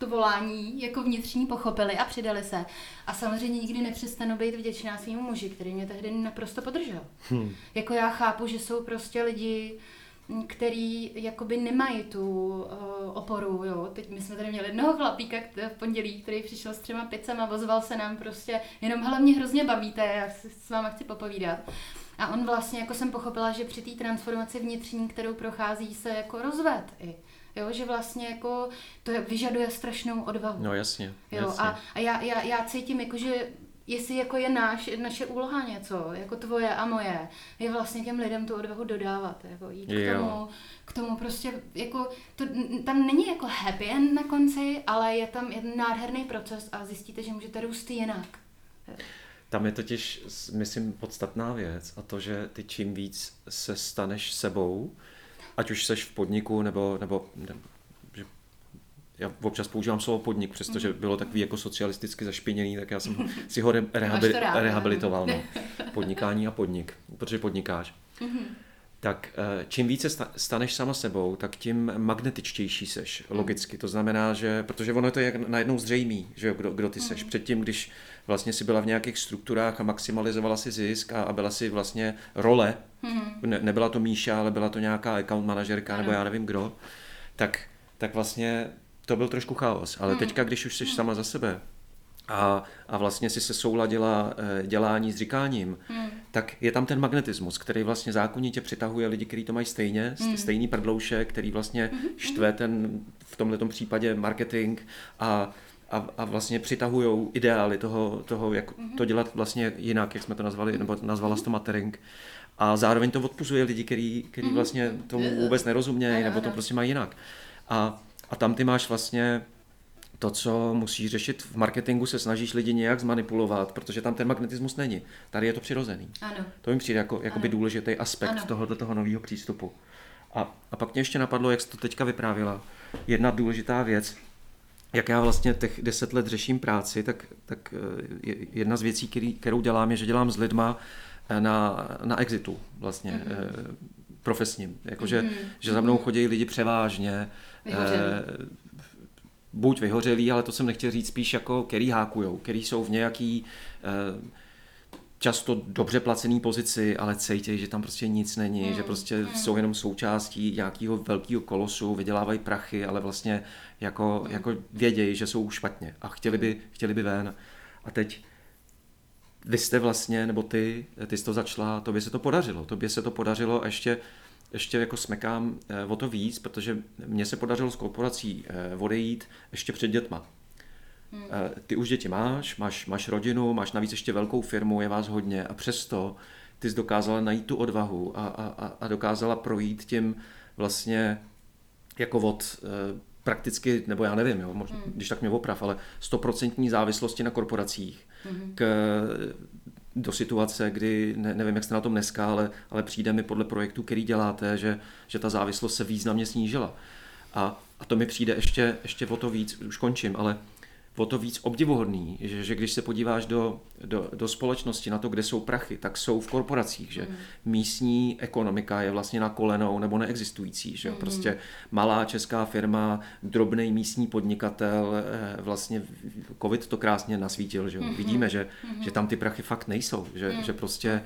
to volání jako vnitřní pochopili a přidali se. A samozřejmě nikdy nepřestanu být vděčná svým muži, který mě tehdy naprosto podržel. Hmm. Jako já chápu, že jsou prostě lidi, který jakoby nemají tu uh, oporu, jo. Teď my jsme tady měli jednoho chlapíka v pondělí, který přišel s třema pizzama, vozoval se nám prostě, jenom hlavně hrozně bavíte, já si s váma chci popovídat. A on vlastně, jako jsem pochopila, že při té transformaci vnitřní, kterou prochází, se jako rozved i. Jo, že vlastně jako to vyžaduje strašnou odvahu. No jasně. Jo, jasně. a, a já, já, já cítím jako, že jestli jako je náš, naše úloha něco, jako tvoje a moje, je vlastně těm lidem tu odvahu dodávat, jako jít k tomu, k tomu prostě, jako, to, tam není jako happy end na konci, ale je tam jeden nádherný proces a zjistíte, že můžete růst jinak. Tam je totiž, myslím, podstatná věc a to, že ty čím víc se staneš sebou, ať už seš v podniku nebo, nebo, nebo že já občas používám slovo podnik, přestože mhm. bylo takový jako socialisticky zašpiněný, tak já jsem si ho rehabil, rehabilitoval. No. Podnikání a podnik, protože podnikáš. Tak eh, čím více staneš sama sebou, tak tím magnetičtější seš, hmm. logicky. To znamená, že, protože ono to je jak najednou zřejmý, že jo, kdo, kdo ty seš. Hmm. Předtím, když vlastně si byla v nějakých strukturách a maximalizovala si zisk a, a byla si vlastně role, hmm. ne, nebyla to Míša, ale byla to nějaká account manažerka nebo já nevím kdo, tak, tak vlastně to byl trošku chaos. Ale teďka, když už jsi sama za sebe, a, a vlastně si se souladila eh, dělání s říkáním, hmm. tak je tam ten magnetismus, který vlastně zákonitě přitahuje lidi, kteří to mají stejně, hmm. stejný prdlouše, který vlastně hmm. štve ten, v tomto případě marketing a, a, a vlastně přitahují ideály toho, toho, jak hmm. to dělat vlastně jinak, jak jsme to nazvali, nebo nazvala to matering. A zároveň to odpuzuje lidi, který, který hmm. vlastně tomu vůbec nerozumějí, nebo to prostě mají jinak. A, a tam ty máš vlastně to, co musíš řešit v marketingu, se snažíš lidi nějak zmanipulovat, protože tam ten magnetismus není. Tady je to přirozený. Ano. To mi přijde jako, jako by důležitý aspekt ano. tohoto toho nového přístupu. A, a pak mě ještě napadlo, jak jsi to teďka vyprávila, jedna důležitá věc, jak já vlastně těch deset let řeším práci, tak, tak eh, jedna z věcí, který, kterou dělám, je, že dělám s lidma eh, na, na exitu vlastně mm-hmm. profesním. Jakože, mm-hmm. že za mnou chodí lidi převážně, buď vyhořelý, ale to jsem nechtěl říct spíš jako který hákujou, který jsou v nějaký eh, často dobře placený pozici, ale cítí, že tam prostě nic není, mm. že prostě mm. jsou jenom součástí nějakého velkého kolosu, vydělávají prachy, ale vlastně jako, mm. jako vědějí, že jsou špatně a chtěli by, chtěli by ven. A teď vy jste vlastně, nebo ty, ty jsi to začala, to by se to podařilo. To by se to podařilo ještě ještě jako smekám eh, o to víc, protože mně se podařilo s korporací eh, odejít ještě před dětma. Hmm. Eh, ty už děti máš, máš, máš rodinu, máš navíc ještě velkou firmu, je vás hodně a přesto ty jsi dokázala najít tu odvahu a, a, a dokázala projít tím vlastně jako od prakticky, nebo já nevím, jo, možná, hmm. když tak mě oprav, ale stoprocentní závislosti na korporacích hmm. k do situace, kdy, ne, nevím, jak jste na tom dneska, ale, ale přijde mi podle projektu, který děláte, že, že ta závislost se významně snížila. A, a to mi přijde ještě, ještě o to víc, už končím, ale o to víc obdivuhodný, že, že když se podíváš do, do, do společnosti, na to, kde jsou prachy, tak jsou v korporacích, že mm. místní ekonomika je vlastně na kolenou nebo neexistující, že mm. prostě malá česká firma, drobný místní podnikatel, eh, vlastně covid to krásně nasvítil, že mm. vidíme, že, mm. že tam ty prachy fakt nejsou, že, mm. že prostě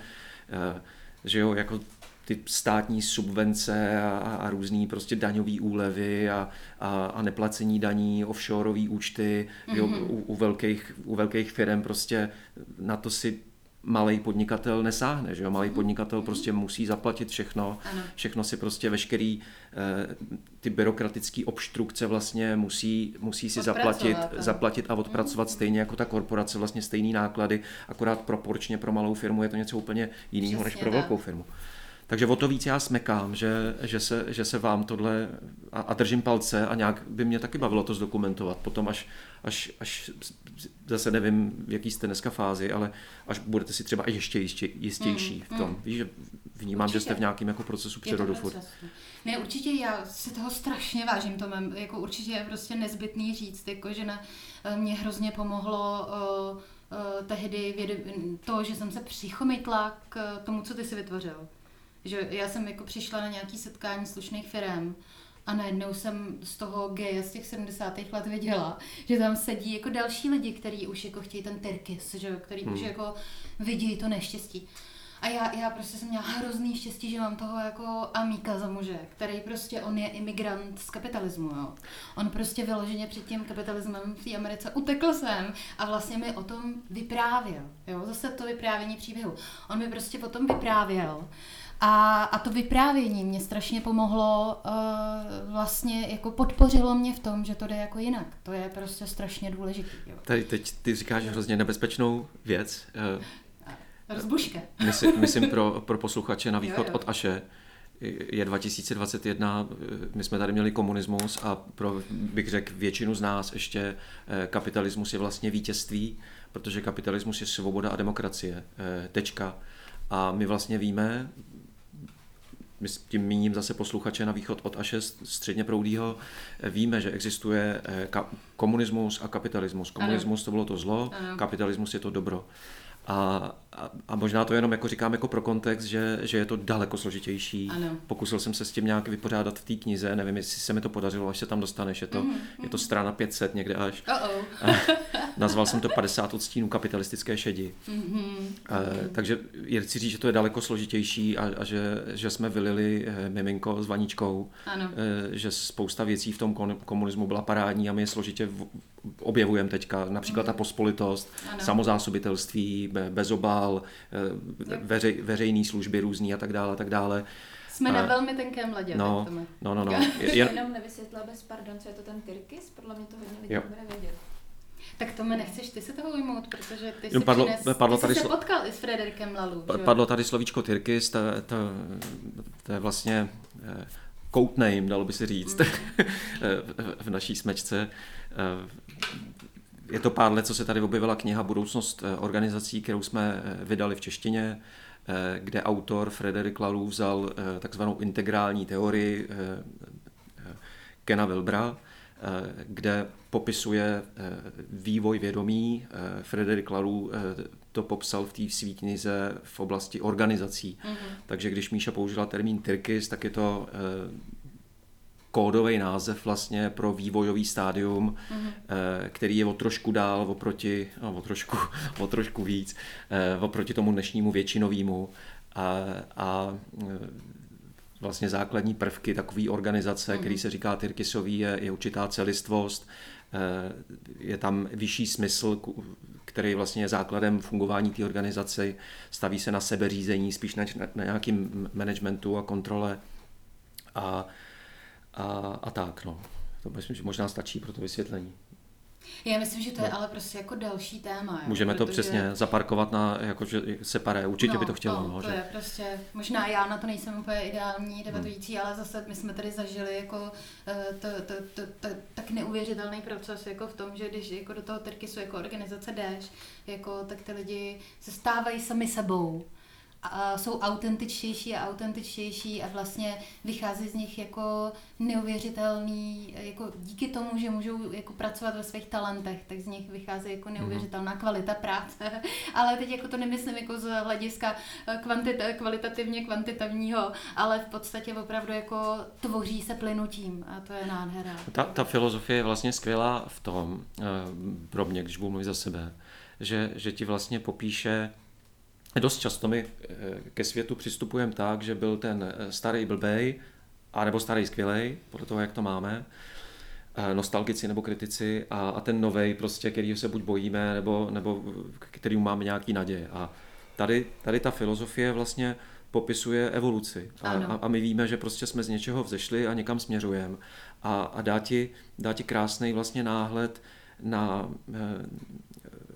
eh, že jo, jako ty státní subvence a, a různý prostě daňové úlevy a, a, a neplacení daní, offshoreové účty mm-hmm. jo, u, u, velkých, u velkých firm prostě na to si malý podnikatel nesáhne, že jo? Malý mhm. podnikatel mm-hmm. prostě musí zaplatit všechno, ano. všechno si prostě veškerý eh, ty byrokratické obstrukce vlastně musí, musí si zaplatit, zaplatit a odpracovat stejně jako ta korporace, vlastně stejný náklady, akorát proporčně pro malou firmu je to něco úplně jiného než pro velkou firmu. Takže o to víc já smekám, že, že, se, že se vám tohle a, a držím palce a nějak by mě taky bavilo to zdokumentovat. Potom až, až, až zase nevím, v jaký jste dneska fázi, ale až budete si třeba ještě jistě, jistější mm, v tom. Mm. Víš, že vnímám, určitě. že jste v nějakém jako procesu přerodu furt. Ne, určitě já si toho strašně vážím, to mám, jako určitě je prostě nezbytný říct, jako že na, mě hrozně pomohlo uh, uh, tehdy věd, to, že jsem se přichomytla k tomu, co ty si vytvořil. Že já jsem jako přišla na nějaký setkání slušných firm a najednou jsem z toho geje z těch 70. let viděla, že tam sedí jako další lidi, kteří už jako chtějí ten terkis, že který hmm. už jako vidí to neštěstí. A já, já prostě jsem měla hrozný štěstí, že mám toho jako amíka za muže, který prostě, on je imigrant z kapitalismu, jo. On prostě vyloženě před tím kapitalismem v té Americe utekl sem a vlastně mi o tom vyprávěl, jo. Zase to vyprávění příběhu. On mi prostě potom vyprávěl, a, a to vyprávění mě strašně pomohlo, uh, vlastně jako podpořilo mě v tom, že to jde jako jinak. To je prostě strašně důležité. Tady teď ty říkáš hrozně nebezpečnou věc. Uh, Rozbuška. Myslím, myslím pro, pro posluchače na východ jo, jo. od Aše. Je 2021, my jsme tady měli komunismus a pro, bych řekl, většinu z nás ještě kapitalismus je vlastně vítězství, protože kapitalismus je svoboda a demokracie. Tečka. A my vlastně víme, my s tím míním zase posluchače na východ od A6 středně proudýho, víme, že existuje komunismus a kapitalismus. Komunismus ano. to bylo to zlo, ano. kapitalismus je to dobro. A, a, a možná to jenom jako říkám jako pro kontext, že, že je to daleko složitější. Ano. Pokusil jsem se s tím nějak vypořádat v té knize, nevím, jestli se mi to podařilo, až se tam dostaneš, je to, mm, je to strana 500 někde až. nazval jsem to 50 odstínů kapitalistické šedi. Mm-hmm. A, takže je chci říct, že to je daleko složitější a, a že, že jsme vylili eh, miminko s vaničkou, ano. Eh, že spousta věcí v tom komunismu byla parádní a my je složitě objevujeme teďka, například mm. ta pospolitost, ano. samozásobitelství, bezobal, eh, veřej, veřejné služby různý a tak dále, a tak dále. Jsme na velmi tenkém ledě. No, no, no, no. Je, jenom nevysvětlila bez pardon, co je to ten Tyrkis, podle mě to hodně lidí bude vědět. Tak to mi nechceš ty se toho ujmout, protože ty jsi, padlo, přines, padlo ty tady jsi se potkal i s Frederikem Lalu. Padlo tady slovíčko Tyrkis, to, to, to je vlastně eh, code name, dalo by se říct, mm. v naší smečce. Eh, je to pár let, co se tady objevila kniha Budoucnost eh, organizací, kterou jsme eh, vydali v češtině, kde autor Frederik Lalu vzal takzvanou integrální teorii Kena Wilbra, kde popisuje vývoj vědomí. Frederik Lalu to popsal v té svý knize v oblasti organizací. Mm-hmm. Takže když Míša použila termín Tyrkis, tak je to kódový název vlastně pro vývojový stádium, mm-hmm. který je o trošku dál oproti, no, o, trošku, o trošku víc, eh, oproti tomu dnešnímu většinovému. A, a eh, vlastně základní prvky takové organizace, mm-hmm. který se říká Tyrkisový, je, je určitá celistvost, je tam vyšší smysl, který vlastně je základem fungování té organizace, staví se na sebeřízení, spíš na, na nějakým managementu a kontrole. A a, a tak. No. To myslím, že možná stačí pro to vysvětlení. Já myslím, že to je no. ale prostě jako další téma. Jo, Můžeme protože... to přesně zaparkovat na, jako, že separé, určitě no, by to chtělo. No, no, to že... je prostě, možná já na to nejsem úplně ideální debatující, hmm. ale zase my jsme tady zažili jako eh, to, to, to, to, tak neuvěřitelný proces jako v tom, že když jako do toho Tyrkisu jako organizace jdeš, jako, tak ty lidi se stávají sami sebou a jsou autentičtější a autentičtější a vlastně vychází z nich jako neuvěřitelný, jako díky tomu, že můžou jako pracovat ve svých talentech, tak z nich vychází jako mhm. neuvěřitelná kvalita práce. Ale teď jako to nemyslím jako z hlediska eh, kvantita, kvalitativně kvantitativního, ale v podstatě opravdu jako tvoří se plynutím a to je nádhera. Ta, ta filozofie je vlastně skvělá v tom, eh, pro mě, když budu mluvit za sebe, že, že ti vlastně popíše Dost často my eh, ke světu přistupujeme tak, že byl ten eh, starý blbej, anebo starý skvělej, podle toho, jak to máme, eh, nostalgici nebo kritici a, a ten novej, prostě, který se buď bojíme, nebo, nebo kterým máme nějaký naděje. A tady, tady ta filozofie vlastně popisuje evoluci. A, a, a my víme, že prostě jsme z něčeho vzešli a někam směřujeme. A, a dá, ti, dá ti krásný vlastně náhled na, eh,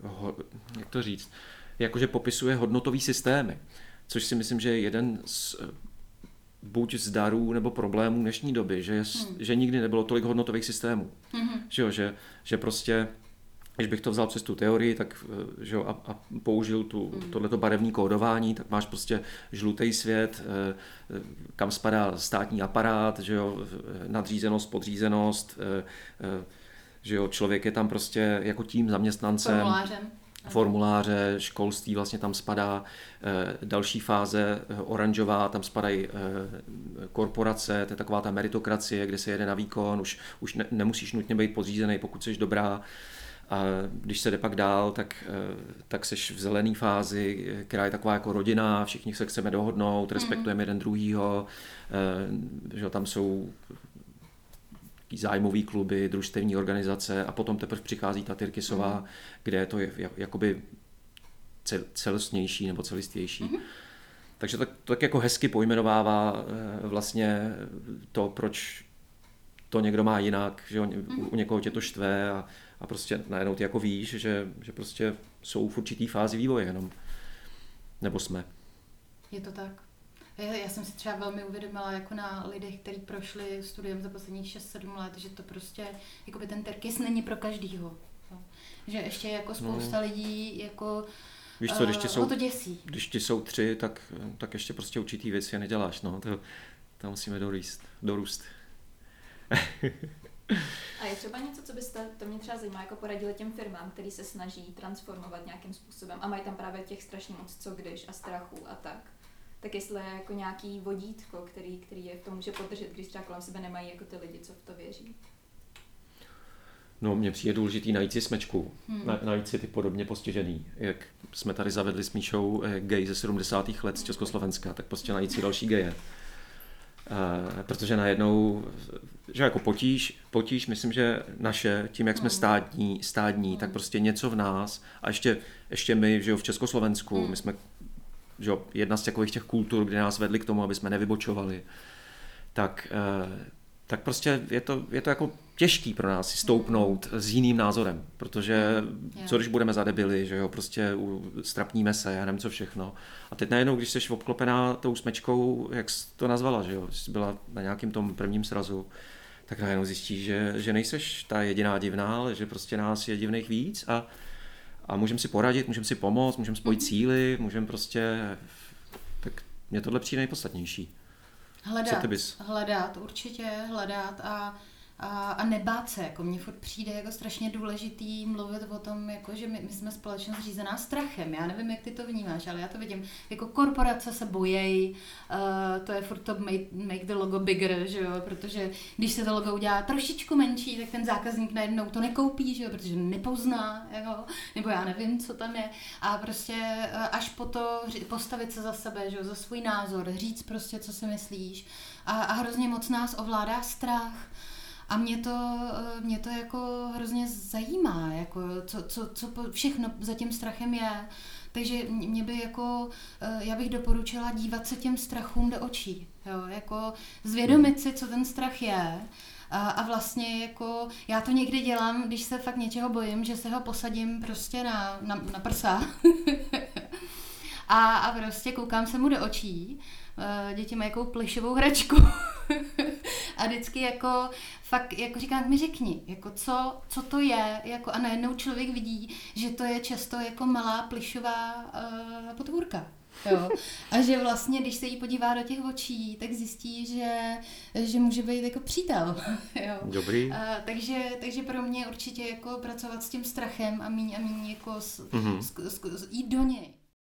ho, jak to říct, jakože popisuje hodnotový systémy, což si myslím, že je jeden z eh, buď z darů nebo problémů dnešní doby, že, hmm. že nikdy nebylo tolik hodnotových systémů. Hmm. Že, jo, že, že prostě když bych to vzal přes tu teorii tak, eh, že jo, a, a použil tu, hmm. tohleto barevní kódování, tak máš prostě žlutý svět, eh, kam spadá státní aparát, že jo, nadřízenost, podřízenost, že jo, člověk je tam prostě jako tím zaměstnancem. Formulářem formuláře, školství vlastně tam spadá, eh, další fáze eh, oranžová, tam spadají eh, korporace, to je taková ta meritokracie, kde se jede na výkon, už, už ne, nemusíš nutně být podřízený, pokud jsi dobrá. A když se jde pak dál, tak, tak seš v zelené fázi, která je taková jako rodina, všichni se chceme dohodnout, respektujeme mm. jeden druhýho, že tam jsou zájmové kluby, družstevní organizace a potom teprve přichází ta Tyrkisová, mm. kde je to jakoby celostnější nebo celistvější. Mm. Takže to, to tak jako hezky pojmenovává vlastně to, proč to někdo má jinak, že u někoho tě to štve a, a prostě najednou ty jako víš, že, že prostě jsou v určitý fázi vývoje jenom. Nebo jsme. Je to tak. Já, já jsem si třeba velmi uvědomila jako na lidech, kteří prošli studiem za posledních 6-7 let, že to prostě, jako by ten terkis není pro každýho. Že ještě jako spousta no. lidí jako Víš co, když ti uh, jsou, to děsí. Když ti jsou tři, tak, tak ještě prostě určitý věci neděláš. No. To, tam musíme dorůst. dorůst. A je třeba něco, co byste, to mě třeba zajímá, jako poradili těm firmám, který se snaží transformovat nějakým způsobem a mají tam právě těch strašně moc co když a strachu a tak. Tak jestli je jako nějaký vodítko, který, který je v tom může podržet, když třeba kolem sebe nemají jako ty lidi, co v to věří. No, mně přijde důležitý najít si smečku, hmm. Na, najít si ty podobně postižený. Jak jsme tady zavedli s Míšou eh, gay ze 70. let z Československa, tak prostě najít si další geje. Uh, protože najednou, že jako potíž, potíž, myslím, že naše, tím, jak jsme hmm. stádní, stádní tak hmm. prostě něco v nás, a ještě, ještě my, že jo, v Československu, hmm. my jsme, že jo, jedna z takových těch kultur, kde nás vedli k tomu, aby jsme nevybočovali, tak, uh, tak prostě je to, je to jako těžký pro nás stoupnout s jiným názorem, protože co když budeme zadebili, že jo, prostě strapníme se, já nevím co všechno. A teď najednou, když jsi obklopená tou smečkou, jak jsi to nazvala, že jo, jsi byla na nějakém tom prvním srazu, tak najednou zjistíš, že, že nejseš ta jediná divná, ale že prostě nás je divných víc a, a můžeme si poradit, můžeme si pomoct, můžeme spojit mm-hmm. síly, můžeme prostě, tak mě tohle přijde nejpodstatnější. Hledat, hledat, určitě hledat a a, a nebát se, jako mně furt přijde jako strašně důležitý mluvit o tom, jako že my, my jsme společnost řízená strachem, já nevím, jak ty to vnímáš, ale já to vidím, jako korporace se bojejí, uh, to je furt to make, make the logo bigger, že jo, protože když se to logo udělá trošičku menší, tak ten zákazník najednou to nekoupí, že jo, protože nepozná, jako, nebo já nevím, co tam je. A prostě uh, až po to postavit se za sebe, že jo, za svůj názor, říct prostě, co si myslíš. A, a hrozně moc nás ovládá strach, a mě to, eh, mě to jako hrozně zajímá, jako co, co, co všechno za tím strachem je. Takže mě by jako, eh, já bych doporučila dívat se těm strachům do očí. Jo? Jako zvědomit si, co ten strach je. A, a vlastně jako, já to někdy dělám, když se fakt něčeho bojím, že se ho posadím prostě na, na, na prsa. a, a prostě koukám se mu do očí. Eh, děti mají jakou plišovou hračku. a vždycky jako fakt jako říkám, mi řekni, jako co, co to je, jako a najednou člověk vidí, že to je často jako malá plišová uh, potvůrka. Jo. A že vlastně, když se jí podívá do těch očí, tak zjistí, že, že může být jako přítel. Jo. Dobrý. A, takže, takže pro mě určitě jako pracovat s tím strachem a míň a míň jako s, mm-hmm. s, s, s, jít do něj.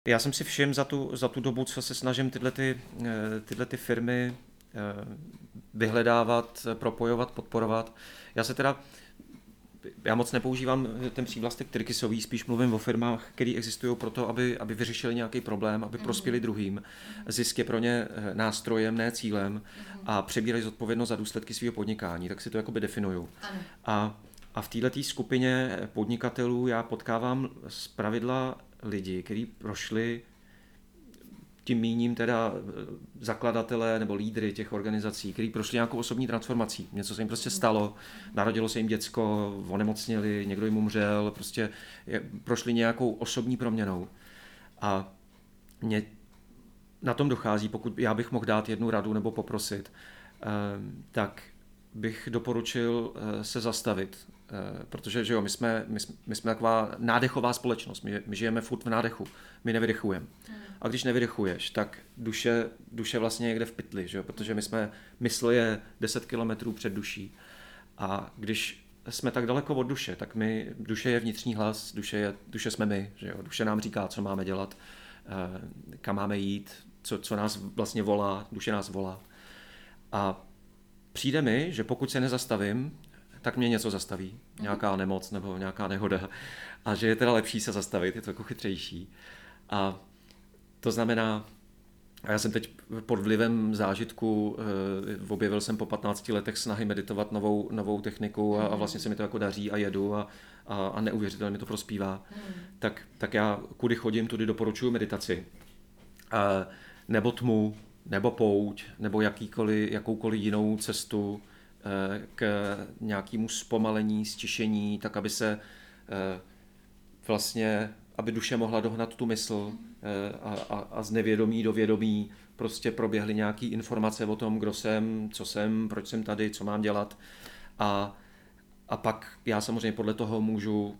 Já jsem si všiml za tu, za tu dobu, co se snažím tyhle, ty, eh, tyhle ty firmy Eh, vyhledávat, propojovat, podporovat. Já se teda já moc nepoužívám ten přívlastek trikisový, spíš mluvím o firmách, které existují proto, aby, aby vyřešili nějaký problém, aby mhm. prospěli druhým. Zisk je pro ně eh, nástrojem, ne cílem mhm. a přebírají zodpovědnost za důsledky svého podnikání, tak si to jakoby definuju. A, a v této skupině podnikatelů já potkávám z pravidla lidi, kteří prošli tím míním teda eh, zakladatelé nebo lídry těch organizací, kteří prošli nějakou osobní transformací. Něco se jim prostě stalo, narodilo se jim děcko, onemocněli, někdo jim umřel, prostě prošli nějakou osobní proměnou. A mě na tom dochází, pokud já bych mohl dát jednu radu nebo poprosit, eh, tak bych doporučil eh, se zastavit, protože že jo, my, jsme, my, jsme, my jsme taková nádechová společnost, my, my žijeme furt v nádechu, my nevydechujeme. Hmm. A když nevydechuješ, tak duše, duše vlastně někde v pytli, že jo? protože my jsme, mysl je 10 kilometrů před duší. A když jsme tak daleko od duše, tak my, duše je vnitřní hlas, duše, je, duše jsme my, že jo? duše nám říká, co máme dělat, eh, kam máme jít, co, co nás vlastně volá, duše nás volá. A přijde mi, že pokud se nezastavím, tak mě něco zastaví, nějaká nemoc nebo nějaká nehoda. A že je teda lepší se zastavit, je to jako chytřejší. A to znamená, a já jsem teď pod vlivem zážitku, eh, objevil jsem po 15 letech snahy meditovat novou, novou techniku a, a vlastně se mi to jako daří a jedu a, a, a neuvěřitelně mi to prospívá. Hmm. Tak, tak já kudy chodím, tudy doporučuji meditaci. A, nebo tmu, nebo pouť, nebo jakýkoliv, jakoukoliv jinou cestu k nějakému zpomalení, stišení, tak aby se eh, vlastně, aby duše mohla dohnat tu mysl eh, a, a, a z nevědomí do vědomí prostě proběhly nějaké informace o tom, kdo jsem, co jsem, proč jsem tady, co mám dělat. A, a pak já samozřejmě podle toho můžu,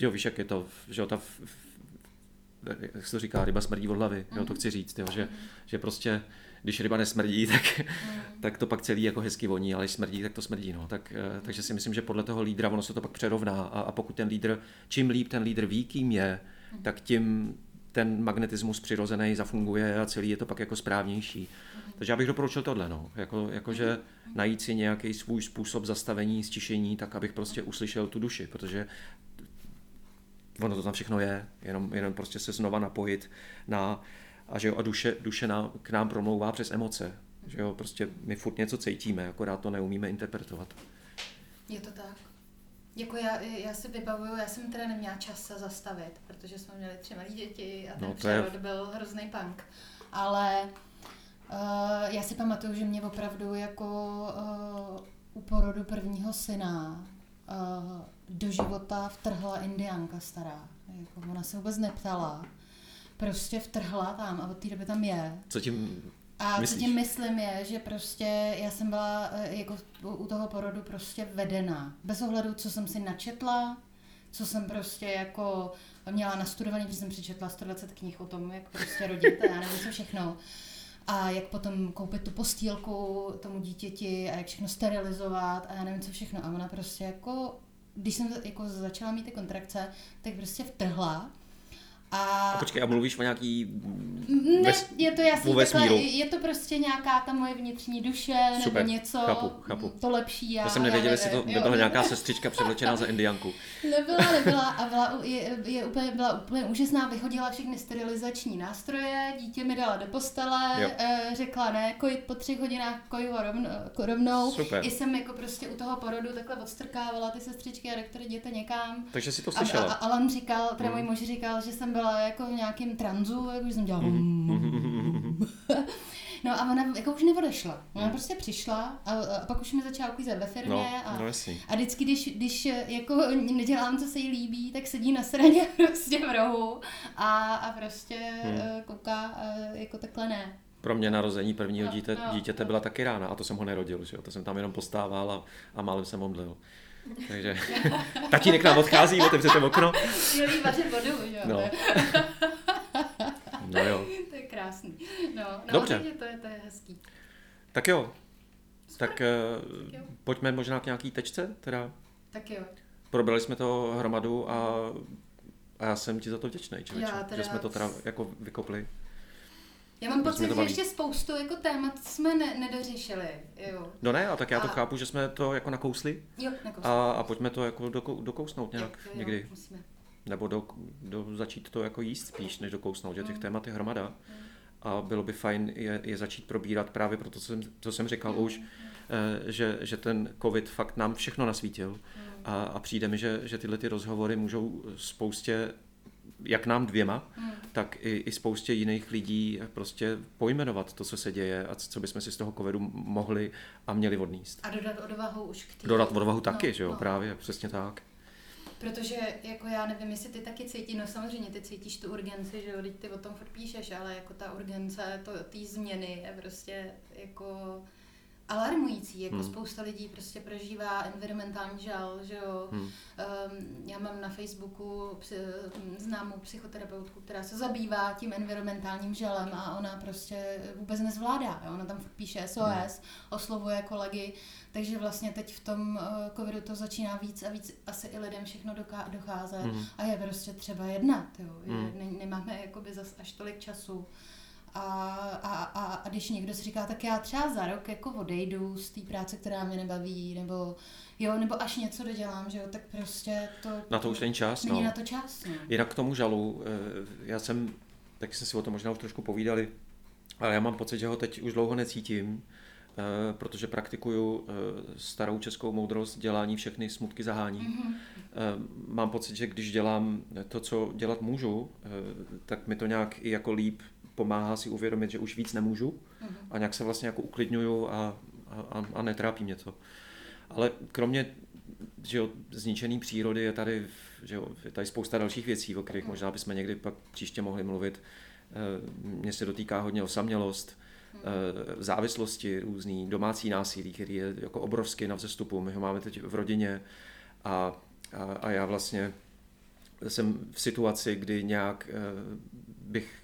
jo, víš, jak je to, že ta jak se to říká, ryba smrdí od hlavy, jo, to mhm. chci říct, jo, že, že prostě, když ryba nesmrdí, tak, mm. tak to pak celý jako hezky voní, ale když smrdí, tak to smrdí, no. Tak, mm. takže si myslím, že podle toho lídra ono se to pak přerovná a, a pokud ten lídr, čím líp ten lídr ví, kým je, mm. tak tím ten magnetismus přirozený zafunguje a celý je to pak jako správnější. Mm. Takže já bych doporučil tohle, no. Jako, jakože mm. najít si nějaký svůj způsob zastavení, stišení, tak abych prostě uslyšel tu duši, protože ono to tam všechno je, jenom, jenom prostě se znova napojit na, a že jo, a duše, duše na, k nám promlouvá přes emoce, že jo, prostě my furt něco cítíme, akorát to neumíme interpretovat. Je to tak. Jako já, já si vybavuju, já jsem teda neměla čas se zastavit, protože jsme měli tři malé děti a ten no, přerod je... byl hrozný punk. Ale uh, já si pamatuju, že mě opravdu jako uh, u porodu prvního syna uh, do života vtrhla indiánka stará. Jako ona se vůbec neptala. Prostě vtrhla tam a od té doby tam je. Co tím a myslíš? co tím myslím je, že prostě já jsem byla eh, jako u toho porodu prostě vedena. Bez ohledu, co jsem si načetla, co jsem prostě jako měla nastudovaný, protože jsem přečetla 120 knih o tom, jak prostě rodit a já nevím co všechno. A jak potom koupit tu postýlku tomu dítěti a jak všechno sterilizovat a já nevím co všechno. A ona prostě jako když jsem jako začala mít ty kontrakce, tak prostě vtrhla a... a počkej, a mluvíš o nějaký ne, je to jasný, takhle, je to prostě nějaká ta moje vnitřní duše, Super, nebo něco, chápu, chápu. to lepší. Já, já jsem nevěděl, jestli to nebyla jo, nějaká sestřička převlečená za indianku. Nebyla, nebyla a byla, je, je úplně, byla úplně úžasná, vyhodila všechny sterilizační nástroje, dítě mi dala do postele, jo. Eh, řekla ne, kojit po třech hodinách koju rovno, rovnou. Super. I jsem jako prostě u toho porodu takhle odstrkávala ty sestřičky a doktor jděte někam. Takže si to slyšela. A, a, a Alan říkal, teda můj muž říkal, že jsem byla jako v nějakém tranzu, jako jsem dělala No a ona jako už neodešla. Ona mm. prostě přišla a, a pak už mi začala uklízet ve firmě no, a, no a vždycky, když, když jako nedělám, co se jí líbí, tak sedí na straně prostě v rohu a, a prostě hmm. kouká jako takhle ne. Pro mě narození prvního no, dítě, no, dítěte byla taky rána a to jsem ho nerodil, že jo? to jsem tam jenom postával a, a málem jsem omdlil. Takže tatínek nám odchází, otevřete okno. Měli vařit vodu, jo. No. no jo. To je krásný. No, no Dobře. To je, to je hezký. Tak jo. Super. Tak, tak jo. pojďme možná k nějaký tečce, teda. Tak jo. Probrali jsme to hromadu a, a já jsem ti za to vděčný, člověče, že jsme to teda jako vykopli. Já mám pocit, že ještě spoustu jako témat jsme ne, nedořešili. Jo. No ne, a tak já to a... chápu, že jsme to jako nakousli. Jo, nakousli. A, a pojďme to jako dokou, dokousnout nějak jo, jo, někdy. Musíme. Nebo do, do, začít to jako jíst spíš, než dokousnout, že těch mm. témat je hromada. Mm. A bylo by fajn je, je začít probírat právě proto, co jsem, co jsem říkal mm. už, eh, že, že ten covid fakt nám všechno nasvítil. Mm. A, a přijde mi, že, že tyhle ty rozhovory můžou spoustě jak nám dvěma, hmm. tak i, i spoustě jiných lidí prostě pojmenovat to, co se děje a co bychom si z toho covidu mohli a měli odníst. A dodat odvahu už k tý... Dodat odvahu taky, no, že jo, no. právě, přesně tak. Protože jako já nevím, jestli ty taky cítíš, no samozřejmě ty cítíš tu urgenci, že jo, teď ty o tom furt píšeš, ale jako ta urgence, to, ty změny je prostě jako alarmující, jako hmm. spousta lidí prostě prožívá environmentální žal, že jo. Hmm. Um, já mám na Facebooku psy, známou psychoterapeutku, která se zabývá tím environmentálním žalem a ona prostě vůbec nezvládá, jo? ona tam píše SOS, hmm. oslovuje kolegy, takže vlastně teď v tom uh, covidu to začíná víc a víc asi i lidem všechno doká- docházet hmm. a je prostě třeba jednat, jo. Hmm. ne, nemáme jakoby zas až tolik času A, a, a, a když někdo si říká, tak já třeba za rok jako odejdu z té práce, která mě nebaví, nebo jo, nebo až něco dodělám, že jo, tak prostě to... Na to už není čas, není no. na to čas, no. Jinak k tomu žalu, eh, já jsem, taky jsme si o tom možná už trošku povídali, ale já mám pocit, že ho teď už dlouho necítím, eh, protože praktikuju eh, starou českou moudrost dělání všechny smutky zahání. Mm-hmm. Mám pocit, že když dělám to, co dělat můžu, tak mi to nějak i jako líp pomáhá si uvědomit, že už víc nemůžu mm-hmm. a nějak se vlastně jako uklidňuju a, a, a netrápí mě to. Ale kromě že jo, zničený přírody je tady, že jo, je tady spousta dalších věcí, o kterých možná bychom někdy pak příště mohli mluvit. Mně se dotýká hodně osamělost, závislosti různý, domácí násilí, který je jako obrovský na vzestupu. My ho máme teď v rodině a, a, a já vlastně jsem v situaci, kdy nějak bych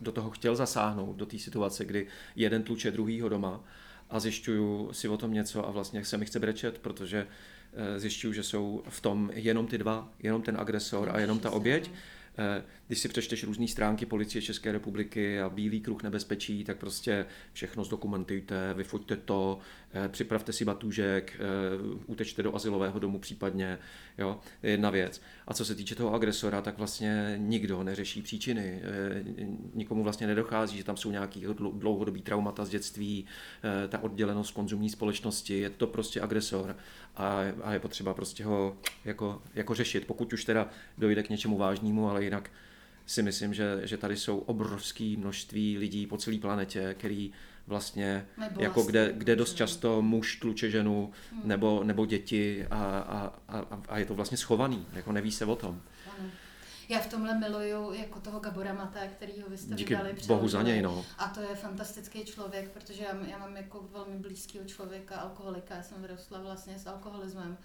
do toho chtěl zasáhnout, do té situace, kdy jeden tluče druhýho doma a zjišťuju si o tom něco a vlastně se mi chce brečet, protože eh, zjišťuju, že jsou v tom jenom ty dva, jenom ten agresor a jenom ta oběť. Eh, když si přečteš různé stránky policie České republiky a bílý kruh nebezpečí, tak prostě všechno zdokumentujte, vyfoďte to, eh, připravte si batůžek, eh, utečte do asilového domu případně, jo, je jedna věc. A co se týče toho agresora, tak vlastně nikdo neřeší příčiny, nikomu vlastně nedochází, že tam jsou nějaký dlouhodobý traumata z dětství, ta oddělenost konzumní společnosti, je to prostě agresor a, a je potřeba prostě ho jako, jako řešit, pokud už teda dojde k něčemu vážnému, ale jinak si myslím, že, že tady jsou obrovské množství lidí po celé planetě, který vlastně, nebo jako vlastně, kde, kde dost často muž tluče ženu hmm. nebo, nebo děti a, a, a, a je to vlastně schovaný, jako neví se o tom. Ano. Já v tomhle miluju jako toho Gabora Mata, kterýho vy jste Díky vydali bohu za něj, no. A to je fantastický člověk, protože já, já mám jako velmi blízkého člověka, alkoholika, já jsem vyrostla vlastně s alkoholismem.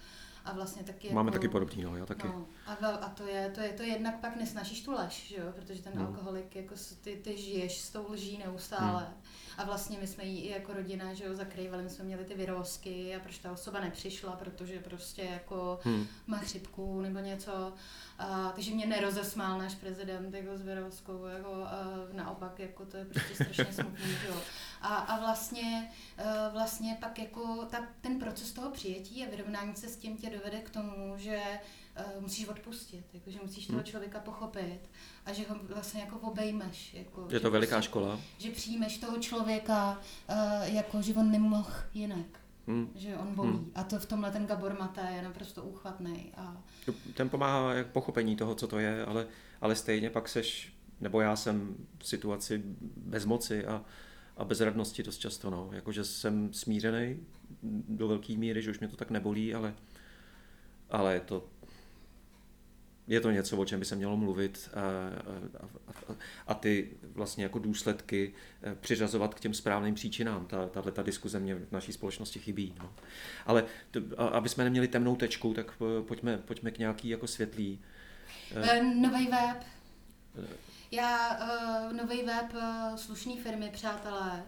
A vlastně taky Máme jako, taky podobný, no, já taky. No, a, a to, je, to je to jednak pak nesnažíš tu lež, že jo? protože ten no. alkoholik, jako ty, ty žiješ s tou lží neustále. Hmm. A vlastně my jsme jí i jako rodina, že jo, zakrývali, my jsme měli ty vyrozky a proč ta osoba nepřišla, protože prostě jako hmm. má chřipku nebo něco. A, takže mě nerozesmál náš prezident jako s vyrozkou, jako, a naopak, jako to je prostě strašně smutný, že jo. A, a vlastně, e, vlastně pak jako ta, ten proces toho přijetí a vyrovnání se s tím tě dovede k tomu, že uh, musíš odpustit, jako, že musíš toho hmm. člověka pochopit a že ho vlastně jako obejmeš. Jako, je to veliká prostě, škola. Že přijmeš toho člověka, uh, jako, že on nemohl jinak. Hmm. Že on bolí. Hmm. A to v tomhle ten Gabor Mate je naprosto úchvatný. A... Ten pomáhá jak pochopení toho, co to je, ale, ale stejně pak seš, nebo já jsem v situaci bezmoci a, a bezradnosti dost často. No. Jakože jsem smířený do velké míry, že už mě to tak nebolí, ale, ale je to je to něco, o čem by se mělo mluvit a, a, a, a ty vlastně jako důsledky eh, přiřazovat k těm správným příčinám. Ta, tahle ta diskuze mě v naší společnosti chybí. No. Ale to, aby jsme neměli temnou tečku, tak eh, pojďme, pojďme k nějaký jako světlý. Nový web. Já, uh, nový web, uh, firmy, přátelé,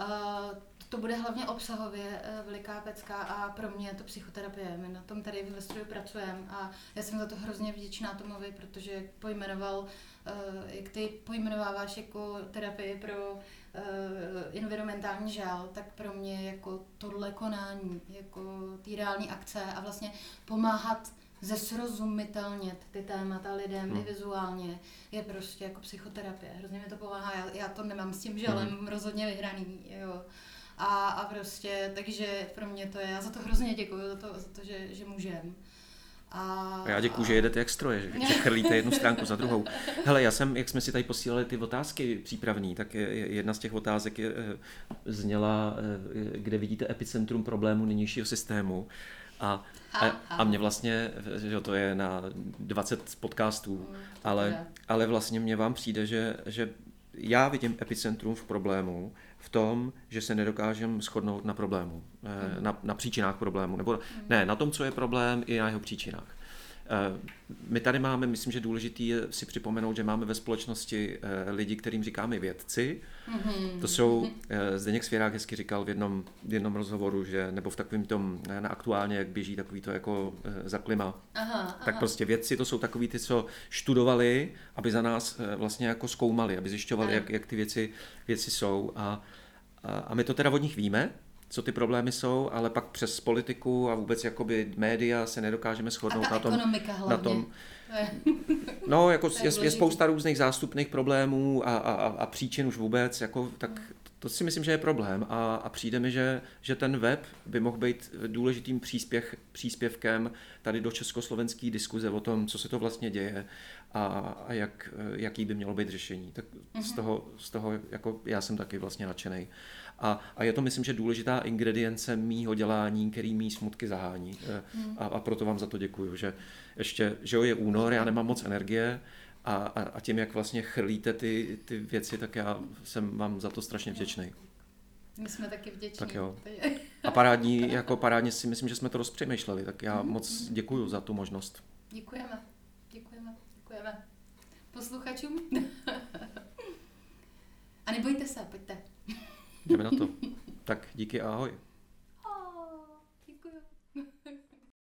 uh, to bude hlavně obsahově eh, veliká pecka a pro mě je to psychoterapie. My na tom tady ve studiu pracujeme a já jsem za to hrozně vděčná Tomovi, protože pojmenoval, eh, jak ty pojmenováváš jako terapii pro eh, environmentální žál, tak pro mě jako tohle konání, jako ty reální akce a vlastně pomáhat zesrozumitelnět ty témata lidem hmm. i vizuálně je prostě jako psychoterapie. Hrozně mi to pomáhá. Já, já to nemám s tím žalem hmm. rozhodně vyhraný. Jo. A, a prostě, takže pro mě to je, já za to hrozně děkuji, za to, za to že, že můžem. A, a já děkuji, že jedete jak stroje, že chrlíte jednu stránku za druhou. Hele, já jsem, jak jsme si tady posílali ty otázky přípravní, tak jedna z těch otázek je, eh, zněla, eh, kde vidíte epicentrum problému nynějšího systému. A, a, a mě vlastně, že to je na 20 podcastů, mm, ale, ale vlastně mě vám přijde, že, že já vidím epicentrum v problému, v tom, že se nedokážeme shodnout na problému, mm. na, na příčinách problému, nebo mm. ne, na tom, co je problém, i na jeho příčinách. My tady máme, myslím, že důležitý je si připomenout, že máme ve společnosti lidi, kterým říkáme vědci. Mm-hmm. To jsou, Zdeněk Svěrák hezky říkal v jednom, v jednom rozhovoru, že, nebo v takovém tom, na aktuálně, jak běží takový to jako za klima, aha, tak aha. prostě vědci to jsou takový ty, co študovali, aby za nás vlastně jako zkoumali, aby zjišťovali, jak, jak ty věci, věci jsou a, a, a my to teda od nich víme, co ty problémy jsou, ale pak přes politiku a vůbec jakoby média se nedokážeme shodnout na tom. Na tom no, jako je, je, spousta různých zástupných problémů a, a, a příčin už vůbec, jako, tak to si myslím, že je problém a, a přijde mi, že, že ten web by mohl být důležitým příspěch, příspěvkem tady do československé diskuze o tom, co se to vlastně děje a, a jak, jaký by mělo být řešení. Tak z mhm. toho, z toho jako já jsem taky vlastně nadšený. A, a je to, myslím, že důležitá ingredience mýho dělání, který mý smutky zahání. Mm. A, a proto vám za to děkuju, že ještě, že jo, je únor, já nemám moc energie, a, a, a tím, jak vlastně chrlíte ty, ty věci, tak já jsem vám za to strašně vděčný. My jsme taky vděční. Tak jo. A parádní, jako parádně si myslím, že jsme to rozpřemýšleli, tak já mm. moc děkuji za tu možnost. Děkujeme. Děkujeme. Děkujeme. Posluchačům. a nebojte se, pojďte. Jdeme na to. Tak díky a ahoj.